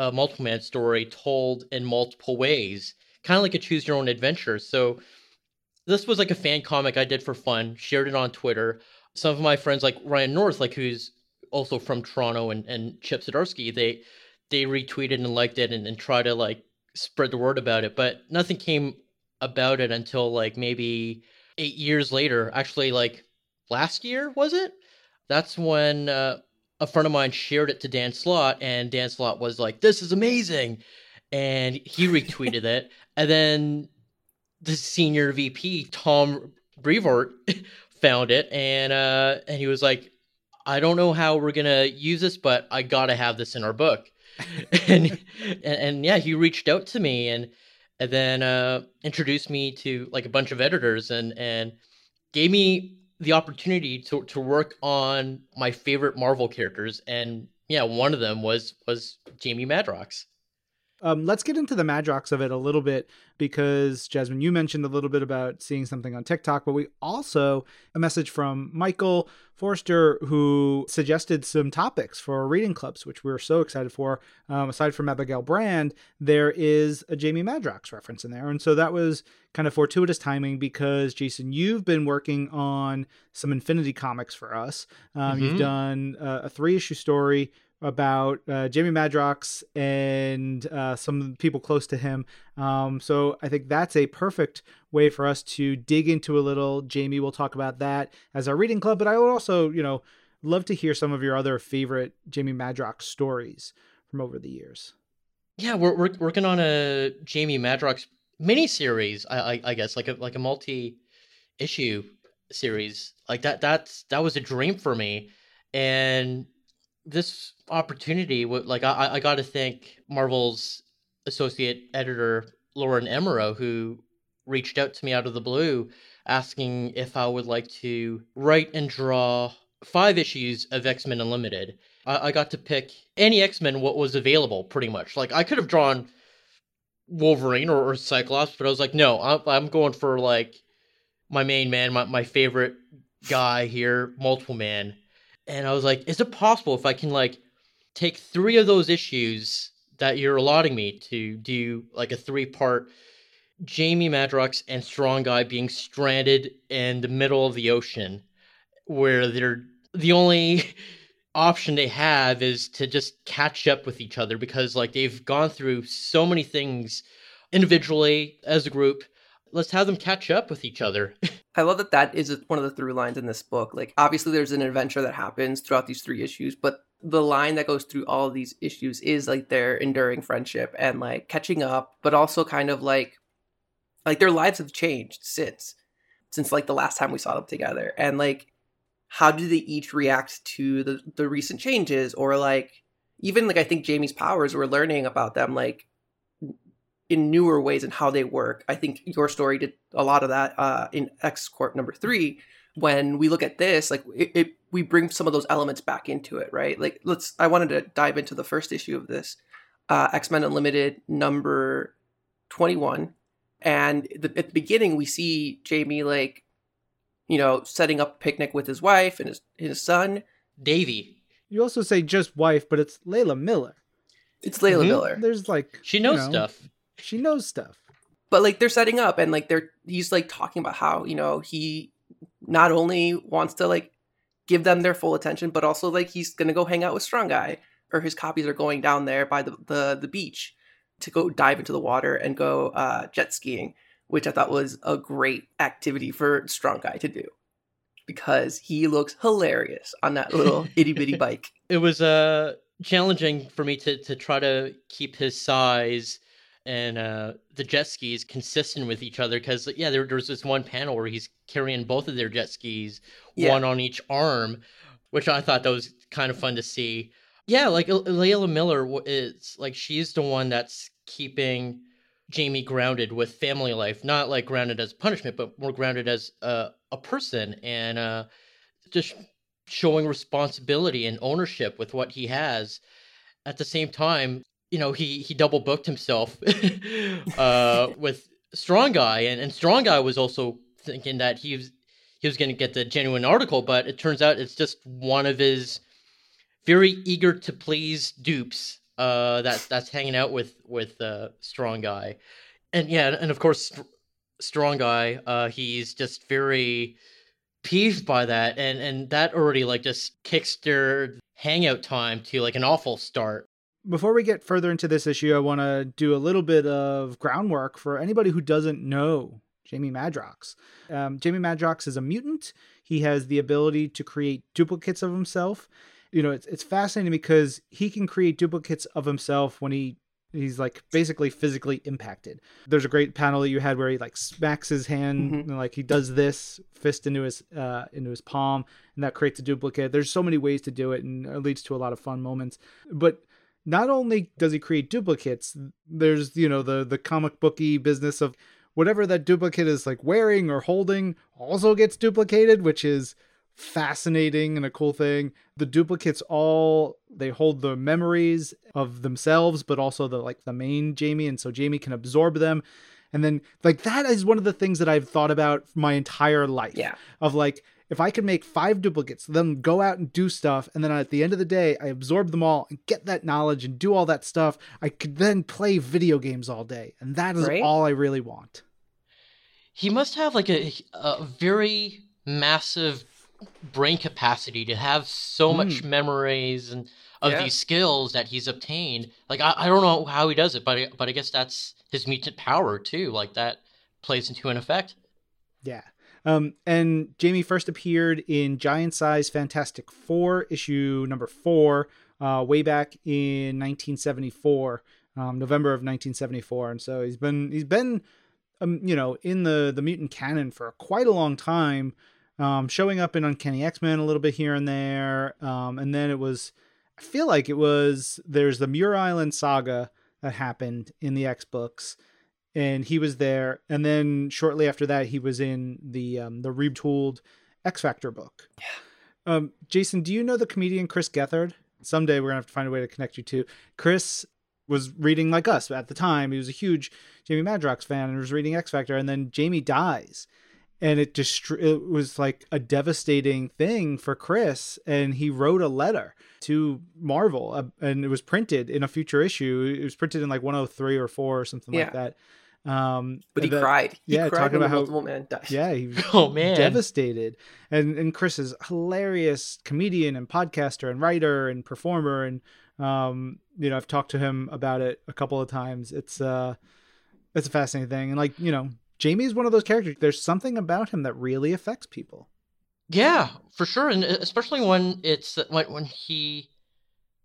a multiple man story told in multiple ways, kind of like a choose your own adventure. So this was like a fan comic I did for fun, shared it on Twitter. Some of my friends, like Ryan North, like who's also from Toronto, and, and Chip Zdarsky, they they retweeted and liked it and, and try to like spread the word about it. But nothing came about it until like maybe eight years later. Actually, like last year was it? That's when uh, a friend of mine shared it to Dan Slott, and Dan Slott was like, "This is amazing," and he retweeted it. And then the senior VP Tom Brevoort found it, and uh, and he was like, "I don't know how we're gonna use this, but I gotta have this in our book." and, and and yeah, he reached out to me and and then uh, introduced me to like a bunch of editors and and gave me the opportunity to to work on my favorite Marvel characters. And yeah, one of them was was Jamie Madrox. Um, let's get into the Madrox of it a little bit because Jasmine, you mentioned a little bit about seeing something on TikTok, but we also a message from Michael Forster who suggested some topics for reading clubs, which we're so excited for. Um, aside from Abigail Brand, there is a Jamie Madrox reference in there, and so that was kind of fortuitous timing because Jason, you've been working on some Infinity comics for us. Um, You've Mhm. done uh, a three issue story about uh, Jamie Madrox and uh, some people close to him. Um, so I think that's a perfect way for us to dig into a little. Jamie will talk about that as our reading club, but I would also, you know, love to hear some of your other favorite Jamie Madrox stories from over the years. Yeah, we're, we're working on a Jamie Madrox miniseries. I, I I guess like a like a multi issue series like that. That's that was a dream for me, and this opportunity like I I got to thank Marvel's associate editor Lauren Amaro who reached out to me out of the blue asking if I would like to write and draw five issues of X Men Unlimited. I, I got to pick any X Men what was available, pretty much. Like I could have drawn Wolverine or, or Cyclops, but I was like, no, I'm, I'm going for like my main man, my, my favorite guy here, Multiple Man. And I was like, is it possible if I can like take three of those issues that you're allotting me to do like a three part Jamie Madrox and Strong Guy being stranded in the middle of the ocean where they're the only option they have is to just catch up with each other because like they've gone through so many things individually as a group let's have them catch up with each other. I love that that is one of the through lines in this book. Like, obviously, there's an adventure that happens throughout these three issues, but the line that goes through all of these issues is like their enduring friendship and like catching up, but also kind of like like their lives have changed since since like the last time we saw them together, and like how do they each react to the the recent changes or like even like I think Jamie's powers we're learning about them like in newer ways and how they work. I think your story did a lot of that uh, in X Corp number three. When we look at this, like it, it, we bring some of those elements back into it, right? Like let's. I wanted to dive into the first issue of this, uh, X Men Unlimited number twenty one, and the, at the beginning we see Jamie like, you know, setting up a picnic with his wife and his his son Davy. You also say just wife, but it's Layla Miller. It's Layla Mhm. Miller. There's like She you knows know, stuff. She knows stuff. but like they're setting up and like they're he's like talking about how you know he not only wants to like give them their full attention but also like he's gonna go hang out with strong guy or his copies are going down there by the the, the beach to go dive into the water and go uh, jet skiing which i thought was a great activity for strong guy to do because he looks hilarious on that little itty-bitty bike It was uh challenging for me to to try to keep his size and uh the jet skis consistent with each other because yeah there, there's this one panel where he's carrying both of their jet skis Yeah. one on each arm which i thought that was kind of fun to see yeah like layla miller is like she's the one that's keeping jamie grounded with family life not like grounded as punishment but more grounded as uh, a person and uh just showing responsibility and ownership with what he has at the same time you know he he double booked himself uh with strong guy and, and strong guy was also thinking that he was he was going to get the genuine article but it turns out it's just one of his very eager to please dupes uh that that's hanging out with with uh strong guy and yeah and of course Str- strong guy uh he's just very peeved by that and and that already like just kicks their hangout time to like an awful start Before we get further into this issue, I want to do a little bit of groundwork for anybody who doesn't know Jamie Madrox. Um, Jamie Madrox is a mutant. He has the ability to create duplicates of himself. You know, it's it's fascinating because he can create duplicates of himself when he he's like basically physically impacted. There's a great panel that you had where he like smacks his hand Mhm. and like he does this fist into his uh into his palm and that creates a duplicate. There's so many ways to do it and it leads to a lot of fun moments. But not only does he create duplicates, there's you know the the comic booky business of whatever that duplicate is like wearing or holding also gets duplicated, which is fascinating and a cool thing. The duplicates all they hold the memories of themselves, but also the like the main Jamie, and so Jamie can absorb them. And then like that is one of the things that I've thought about my entire life. Yeah. Of like if I could make five duplicates, then go out and do stuff, and then at the end of the day, I absorb them all and get that knowledge and do all that stuff, I could then play video games all day. And that is Right? all I really want. he must have like a, a very massive brain capacity to have so much hmm. memories and of Yeah. these skills that he's obtained like I, I don't know how he does it but I, but I guess that's his mutant power too like that plays into an effect Yeah. Um, and Jamie first appeared in Giant Size Fantastic Four, issue number four, uh, way back in 1974, um, November of 1974. And so he's been he's been, um, you know, in the the mutant canon for quite a long time, um, showing up in Uncanny X Men a little bit here and there. Um, and then it was, I feel like it was there's the Muir Island saga that happened in the X books and he was there. And then shortly after that, he was in the um, the retooled X Factor book. Yeah. Um, Jason, do you know the comedian Chris Gethard? Someday we're gonna have to find a way to connect you to. Chris was reading like us at the time. He was a huge Jamie Madrox fan and was reading X Factor, and then Jamie dies. And it just it was like a devastating thing for Chris, and he wrote a letter to Marvel, uh, and it was printed in a future issue. It was printed in like 103 or 4 or something like that. Um, But he and that- cried. He yeah, cried talking when about the how- multiple man died. Yeah, he was oh man devastated. And and Chris is hilarious comedian and podcaster and writer and performer and um you know I've talked to him about it a couple of times. It's uh it's a fascinating thing and like you know Jamie is one of those characters. There's something about him that really affects people. Yeah, for sure, and especially when it's when when he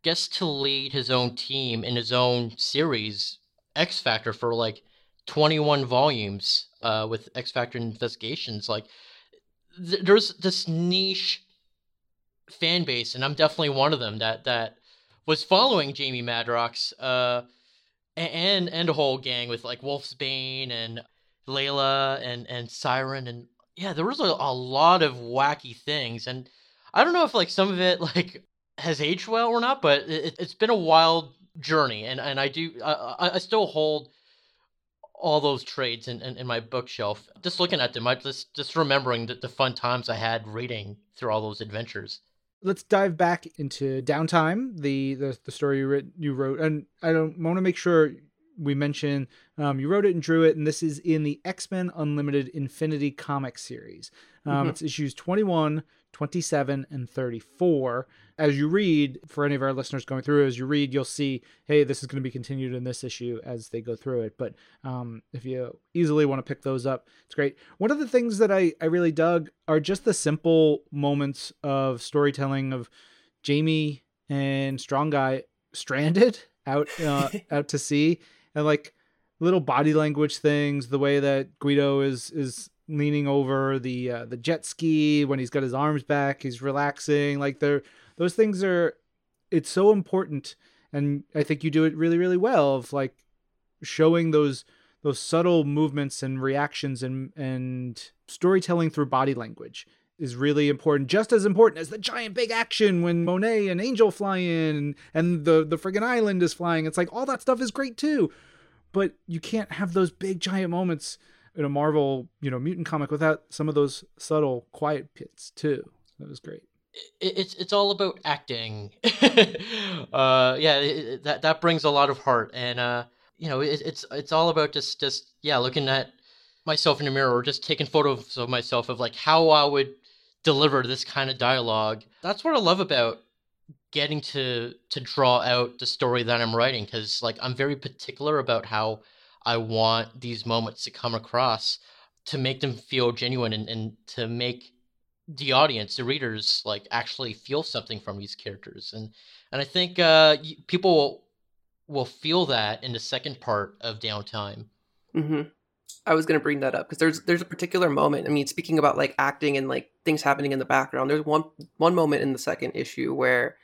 gets to lead his own team in his own series, X Factor, for like 21 volumes uh, with X Factor Investigations. Like, th- there's this niche fan base, and I'm definitely one of them that that was following Jamie Madrox, uh, and and a whole gang with like Wolfsbane and Layla and and Siren and yeah, there was a, a lot of wacky things, and I don't know if like some of it like has aged well or not, but it, has been a wild journey, and and I do I, I still hold all those trades in, in, in, my bookshelf. Just looking at them, I just just remembering the, the fun times I had reading through all those adventures. Let's dive back into downtime, the the, the story you wrote, you wrote, and I don't want to make sure we mention um, you wrote it and drew it, and this is in the X Men Unlimited Infinity comic series. Um, mm-hmm. It's issues 21, 27, and 34. As you read, for any of our listeners going through, as you read, you'll see, hey, this is going to be continued in this issue as they go through it. But um, if you easily want to pick those up, it's great. One of the things that I, I really dug are just the simple moments of storytelling of Jamie and Strong Guy stranded out uh, out to sea and like little body language things, the way that Guido is is leaning over the uh, the jet ski when he's got his arms back, he's relaxing. Like they're those things are it's so important and I think you do it really really well of like showing those those subtle movements and reactions and and storytelling through body language is really important, just as important as the giant big action when Monet and Angel fly in and, the the friggin' island is flying. It's like all that stuff is great too, but you can't have those big giant moments in a Marvel, you know, mutant comic without some of those subtle quiet pits too. That was great. It's it's all about acting. uh, yeah, it, that that brings a lot of heart, and uh, you know, it, it's it's all about just just yeah, looking at myself in the mirror or just taking photos of myself of like how I would deliver this kind of dialogue. That's what I love about getting to to draw out the story that I'm writing cuz like I'm very particular about how I want these moments to come across to make them feel genuine and, and to make the audience, the readers, like actually feel something from these characters. And and I think uh, people will, will feel that in the second part of downtime. Mm-hmm. I was going to bring that up because there's there's a particular moment. I mean, speaking about like acting and like things happening in the background, there's one one moment in the second issue where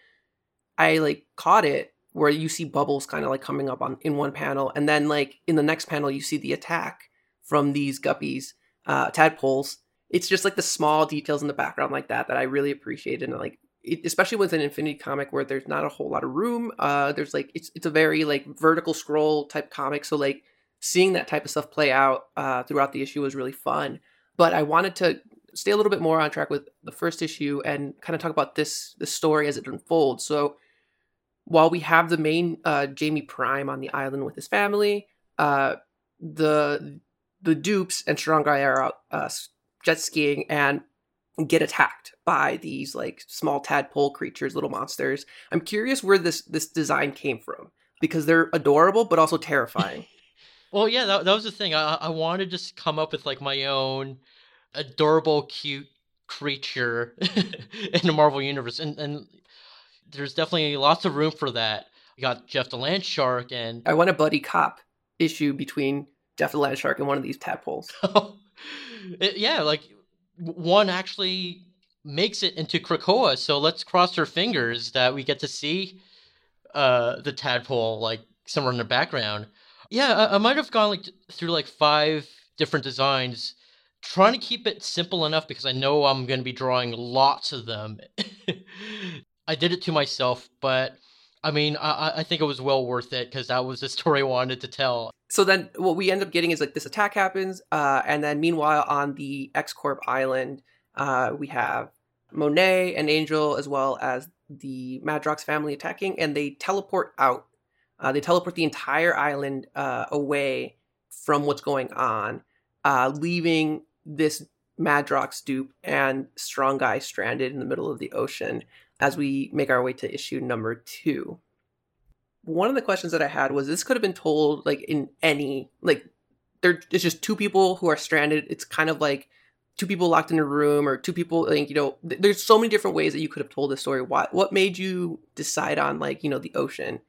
I like caught it where you see bubbles kind of like coming up on in one panel, and then like in the next panel you see the attack from these guppies, uh, tadpoles. It's just like the small details in the background like that that I really appreciate, and like it, especially with an Infinity comic where there's not a whole lot of room. Uh, there's like it's it's a very like vertical scroll type comic, so like seeing that type of stuff play out uh, throughout the issue was really fun. But I wanted to stay a little bit more on track with the first issue and kind of talk about this this story as it unfolds. So while we have the main uh, Jamie Prime on the island with his family, uh, the the dupes and Guy are out uh, jet skiing and get attacked by these like small tadpole creatures, little monsters. I'm curious where this this design came from because they're adorable but also terrifying. Well, yeah, that, that was the thing. I, I wanted to just come up with like my own adorable, cute creature in the Marvel universe, and and there's definitely lots of room for that. You got Jeff the Land Shark, and I want a buddy cop issue between Jeff the Land Shark and one of these tadpoles. it, yeah, like one actually makes it into Krakoa, so let's cross our fingers that we get to see uh, the tadpole like somewhere in the background. Yeah, I, I might have gone like through like five different designs, trying to keep it simple enough because I know I'm going to be drawing lots of them. I did it to myself, but I mean, I, I think it was well worth it because that was the story I wanted to tell. So then, what we end up getting is like this attack happens, uh, and then meanwhile on the X Corp island, uh, we have Monet and Angel as well as the Madrox family attacking, and they teleport out uh, they teleport the entire island uh, away from what's going on, uh, leaving this Madrox dupe and Strong Guy stranded in the middle of the ocean as we make our way to issue number two. One of the questions that I had was this could have been told like in any like they're it's just two people who are stranded. It's kind of like two people locked in a room or two people like you know th- there's so many different ways that you could have told this story what what made you decide on like you know the ocean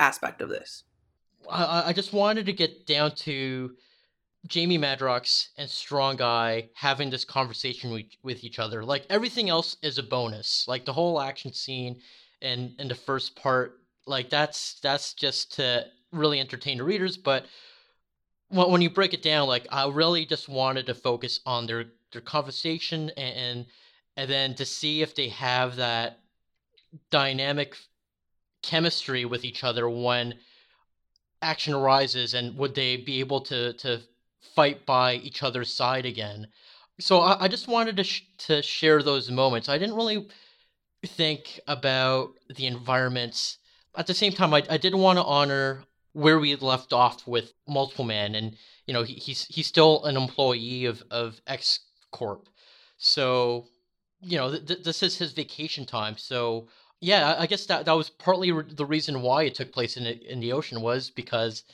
aspect of this I, I just wanted to get down to Jamie Madrox and Strong Guy having this conversation with, with each other. Like everything else is a bonus. Like the whole action scene in in the first part, like that's that's just to really entertain the readers. But when when you break it down, like I really just wanted to focus on their their conversation and and then to see if they have that dynamic chemistry with each other when action arises and would they be able to to fight by each other's side again. So i, I just wanted to sh- to share those moments. I didn't really think about the environments. At the same time i, I did want to honor where we had left off with multiple man and you know he, he's he's still an employee of of x corp. So you know th- th- this is his vacation time. So yeah i guess that that was partly re- the reason why it took place in in the ocean was because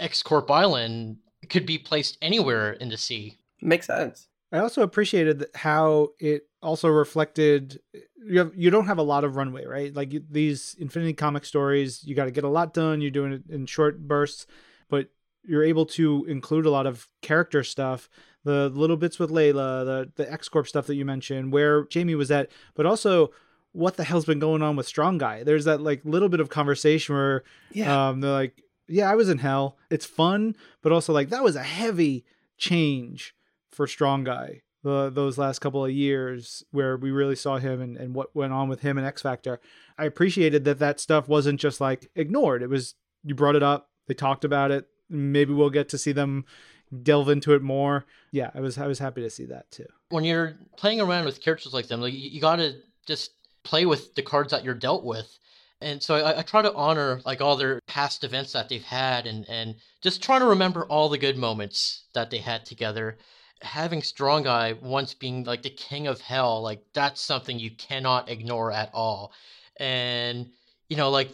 x corp island could be placed anywhere in the sea makes sense I also appreciated th- how it also reflected you have you don't have a lot of runway, right? Like you- these Infinity comic stories, you got to get a lot done. You're doing it in short bursts, but you're able to include a lot of character stuff. The little bits with Layla, the the X Corp stuff that you mentioned, where Jamie was at, but also what the hell's been going on with Strong Guy. There's that like little bit of conversation where yeah um, they're like, "Yeah, I was in hell. It's fun, but also like that was a heavy change for Strong Guy. The those last couple of years where we really saw him and, and what went on with him and X Factor. I appreciated that that stuff wasn't just like ignored. It was you brought it up, they talked about it. Maybe we'll get to see them delve into it more. Yeah, I was I was happy to see that too. when you're playing around with characters like them, like you, you got to just play with the cards that you're dealt with. And so I, I try to honor like all their past events that they've had, and and just trying to remember all the good moments that they had together. Having Strong Guy once being like the king of hell, like that's something you cannot ignore at all. And you know, like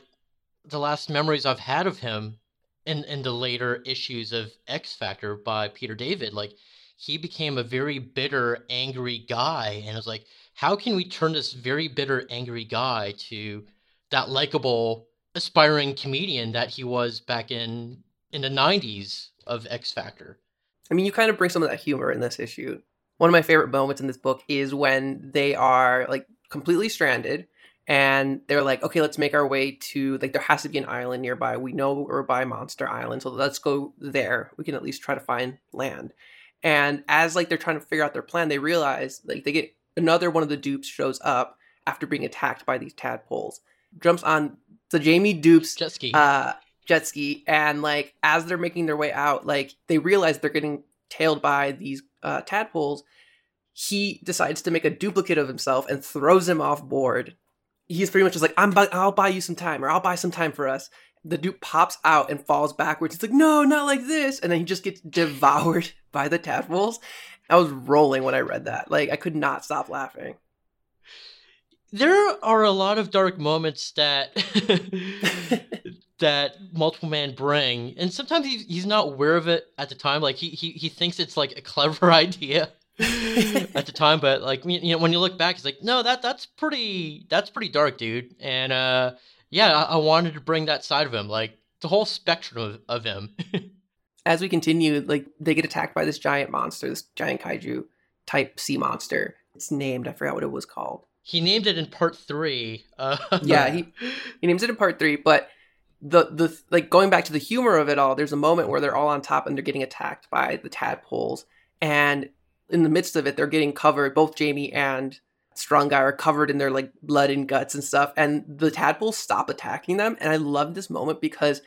the last memories I've had of him in in the later issues of X Factor by Peter David, like he became a very bitter, angry guy, and it's like, how can we turn this very bitter, angry guy to that likable, aspiring comedian that he was back in in the '90s of X Factor? I mean, you kind of bring some of that humor in this issue. One of my favorite moments in this book is when they are like completely stranded and they're like, okay, let's make our way to like there has to be an island nearby. We know we're by Monster Island, so let's go there. We can at least try to find land. And as like they're trying to figure out their plan, they realize like they get another one of the dupes shows up after being attacked by these tadpoles. Jumps on the Jamie dupes Jet ski. uh jet ski. And like as they're making their way out like they realize they're getting tailed by these uh tadpoles. He decides to make a duplicate of himself and throws him off board. He's pretty much just like i'm bu- i'll buy you some time or i'll buy some time for us. The dupe pops out and falls backwards. He's like no not like this. And then he just gets devoured by the tadpoles. I was rolling when i read that. Like i could not stop laughing there are a lot of dark moments that that multiple man bring and sometimes he's, he's not aware of it at the time like he, he he thinks it's like a clever idea at the time but like you know when you look back it's like no that that's pretty that's pretty dark dude and uh yeah I, I wanted to bring that side of him like the whole spectrum of, of him as we continue, like they get attacked by this giant monster, this giant kaiju type sea monster. It's named, I forgot what it was called. He named it in part three uh Yeah, he he names it in part three, but the the like going back to the humor of it all, there's a moment where they're all on top and they're getting attacked by the tadpoles, and in the midst of it, they're getting covered. Both Jamie and Strong Guy are covered in their like blood and guts and stuff, and the tadpoles stop attacking them. And I love this moment because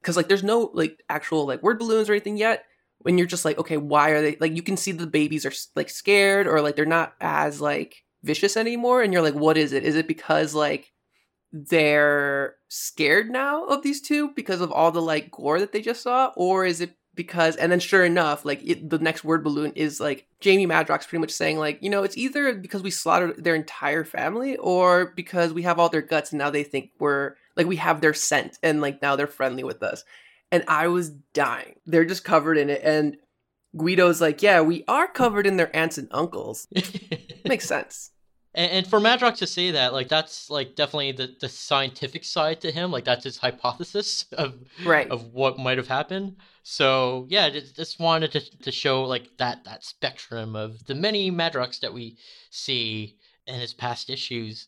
because like there's no like actual like word balloons or anything yet. When you're just like, okay, why are they like? You can see the babies are like scared or like they're not as like vicious anymore, and you're like, what is it? Is it because like they're scared now of these two because of all the like gore that they just saw or is it because and then sure enough like it, the next word balloon is like jamie madrox pretty much saying like you know it's either because we slaughtered their entire family or because we have all their guts and now they think we're like we have their scent and like now they're friendly with us and I was dying. They're just covered in it, and Guido's like, "Yeah, we are covered in their aunts and uncles." Makes sense. And, and for Madrox to say that, like that's like definitely the, the scientific side to him. Like that's his hypothesis of Right. of what might have happened. So yeah, just, just wanted to, to show like that that spectrum of the many Madrox that we see in his past issues.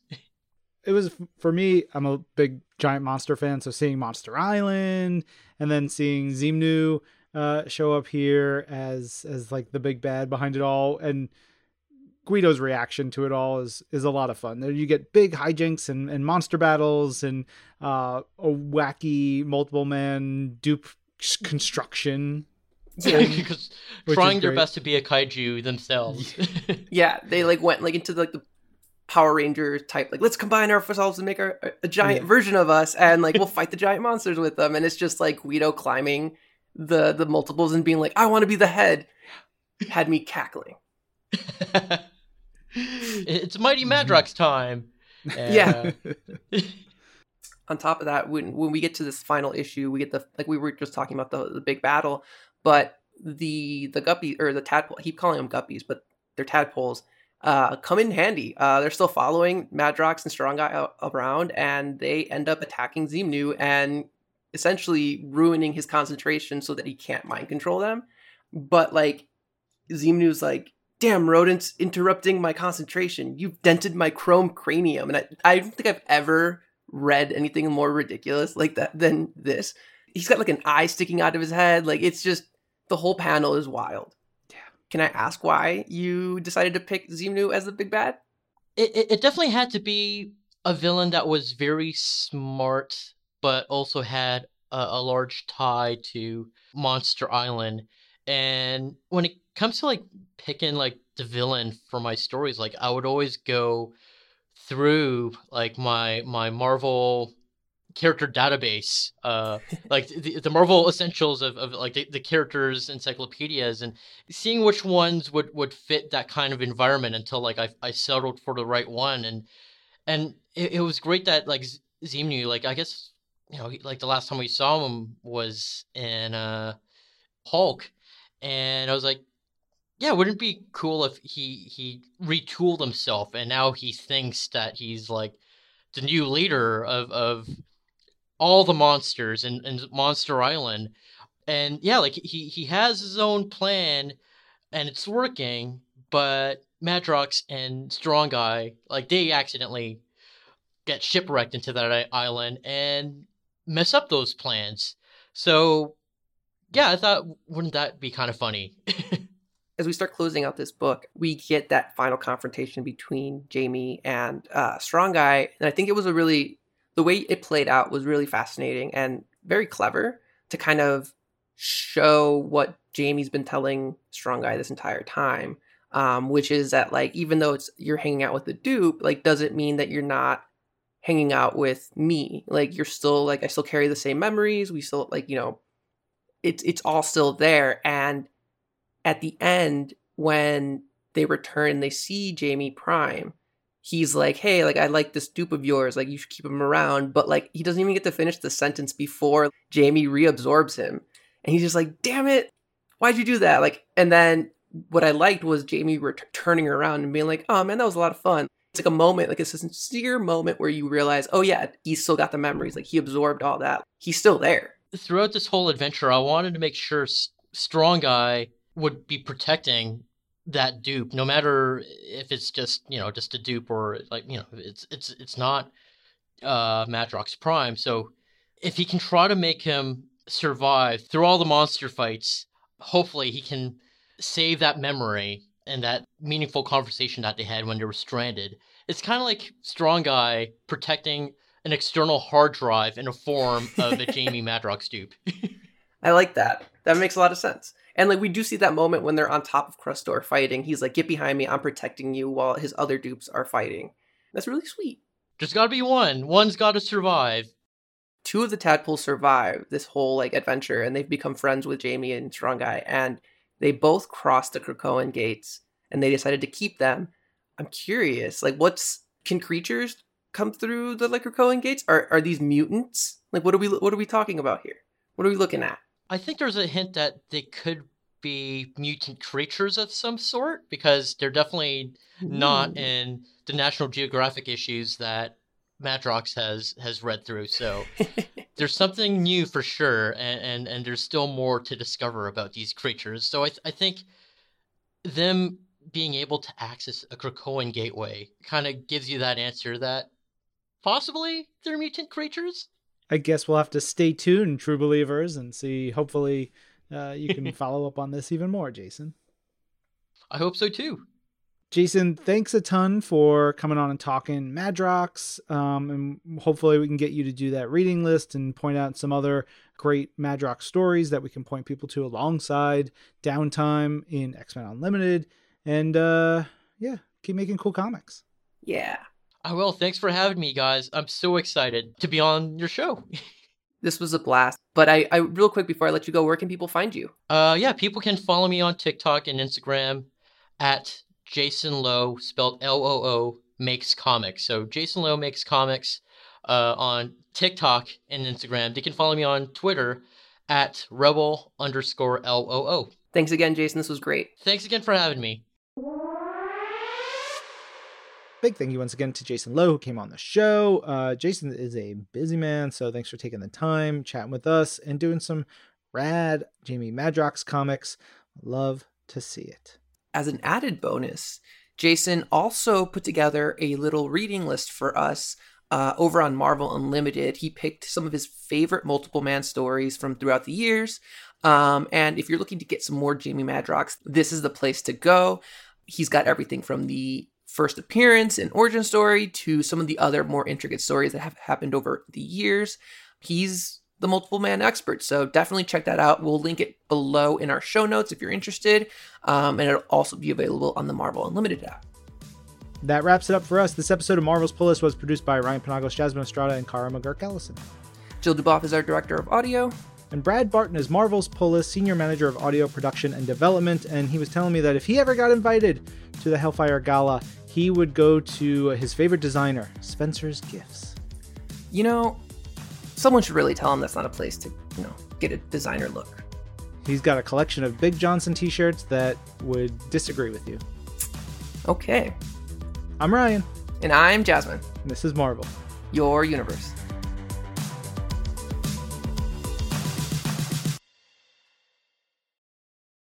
it was for me. I'm a big giant monster fan, so seeing Monster Island and then seeing Xemnu uh, show up here as as like the big bad behind it all, and Guido's reaction to it all is is a lot of fun. There you get big hijinks and, and monster battles and uh, a wacky multiple man dupe construction. Yeah. because trying their best to be a kaiju themselves. Yeah, they like went like into like the Power Ranger type, like let's combine ourselves and make our, a giant Yeah. version of us, and like we'll fight the giant monsters with them. And it's just like Guido climbing the the multiples and being like, I want to be the head, had me cackling. it's Mighty Madrox time. And, Yeah. uh, on top of that, when when we get to this final issue, we get the like we were just talking about the the big battle, but the the guppy or the tadpole, I keep calling them guppies, but they're tadpoles. Uh, come in handy. Uh, they're still following Madrox and Strong Guy around, and they end up attacking Xemnu and essentially ruining his concentration so that he can't mind control them. But like Xemnu's like, damn rodents interrupting my concentration. You've dented my chrome cranium. And I, I don't think I've ever read anything more ridiculous like that than this. He's got like an eye sticking out of his head. Like it's just the whole panel is wild. Yeah. Can I ask why you decided to pick Xemnu as the big bad? it, it, it definitely had to be a villain that was very smart, but also had a, a large tie to Monster Island. And when it comes to like picking like the villain for my stories, like I would always go through like my my Marvel character database uh like the, the marvel essentials of, of like the, the characters encyclopedias and seeing which ones would would fit that kind of environment until like i, I settled for the right one and and it, it was great that like Xemnu like i guess you know like the last time we saw him was in uh hulk and i was like yeah wouldn't it be cool if he he retooled himself and now he thinks that he's like the new leader of of all the monsters and, in Monster Island. And yeah, like he he has his own plan and it's working, but Madrox and Strong Guy, like they accidentally get shipwrecked into that island and mess up those plans. So yeah, I thought wouldn't that be kind of funny? As we start closing out this book, we get that final confrontation between Jamie and uh, Strong Guy. And I think it was a really, the way it played out was really fascinating and very clever to kind of show what Jamie's been telling Strong Guy this entire time. Um, which is that like even though it's you're hanging out with the dupe, like doesn't mean that you're not hanging out with me. Like you're still like I still carry the same memories. We still like, you know, it's it's all still there. And at the end, when they return, they see Jamie Prime. He's like, "Hey, like I like this dupe of yours. Like you should keep him around." But like he doesn't even get to finish the sentence before Jamie reabsorbs him, and he's just like, "Damn it, why'd you do that?" Like, and then what I liked was Jamie ret- turning around and being like, "Oh man, that was a lot of fun." It's like a moment, like a sincere moment where you realize, "Oh yeah, he's still got the memories. Like he absorbed all that. He's still there." Throughout this whole adventure, I wanted to make sure S- Strong Guy would be protecting that dupe, no matter if it's just you know just a dupe or like you know it's it's it's not uh Madrox Prime. So if he can try to make him survive through all the monster fights, hopefully he can save that memory and that meaningful conversation that they had when they were stranded. It's kind of like Strong Guy protecting an external hard drive in a form of a Jamie Madrox dupe. I like that. That makes a lot of sense. And like we do see that moment when they're on top of Crustor fighting. He's like, "Get behind me! I'm protecting you," while his other dupes are fighting. That's really sweet. There's got to be one. One's got to survive. Two of the tadpoles survive this whole like adventure, and they've become friends with Jamie and Strong Guy, and they both crossed the Krakoan gates, and they decided to keep them. I'm curious, like, what's can creatures come through the like Krakoan gates? Are are these mutants? Like, what are we what are we talking about here? What are we looking at? I think there's a hint that they could be mutant creatures of some sort because they're definitely not Ooh. in the National Geographic issues that Madrox has has read through. So there's something new for sure, and, and, and there's still more to discover about these creatures. So I, th- I think them being able to access a Krakoan gateway kind of gives you that answer that possibly they're mutant creatures. I guess we'll have to stay tuned, true believers, and see. Hopefully, uh, you can follow up on this even more, Jason. I hope so too. Jason, thanks a ton for coming on and talking Madrox. Um, and hopefully, we can get you to do that reading list and point out some other great Madrox stories that we can point people to alongside Downtime in X Men Unlimited. And uh, yeah, keep making cool comics. yeah. I will. Thanks for having me, guys. I'm so excited to be on your show. This was a blast. But I, I real quick before I let you go, where can people find you? Uh, yeah, people can follow me on TikTok and Instagram at Jason Loo, spelled L O O, makes comics. So Jason Loo makes comics uh, on TikTok and Instagram. They can follow me on Twitter at rebel underscore L O O. Thanks again, Jason. This was great. Thanks again for having me. Big thank you once again to Jason Loo who came on the show. Uh, Jason is a busy man, so thanks for taking the time, chatting with us, and doing some rad Jamie Madrox comics. Love to see it. As an added bonus, Jason also put together a little reading list for us uh, over on Marvel Unlimited. He picked some of his favorite multiple man stories from throughout the years. Um, and if you're looking to get some more Jamie Madrox, this is the place to go. He's got everything from the first appearance and origin story to some of the other more intricate stories that have happened over the years. He's the multiple man expert, so definitely check that out. We'll link it below in our show notes if you're interested, um, and it'll also be available on the Marvel Unlimited app. That wraps it up for us. This episode of Marvel's Pull List was produced by Ryan Penagos, Jasmine Estrada, and Kara McGuirk Ellison. Jill Duboff is our director of audio. And Brad Barton is Marvel's Pull List Senior Manager of Audio Production and Development, and he was telling me that if he ever got invited to the Hellfire Gala, he would go to his favorite designer, Spencer's Gifts. You know, someone should really tell him that's not a place to, you know, get a designer look. He's got a collection of Big Johnson t shirts that would disagree with you. Okay. I'm Ryan, And I'm Jasmine, and this is Marvel. your universe.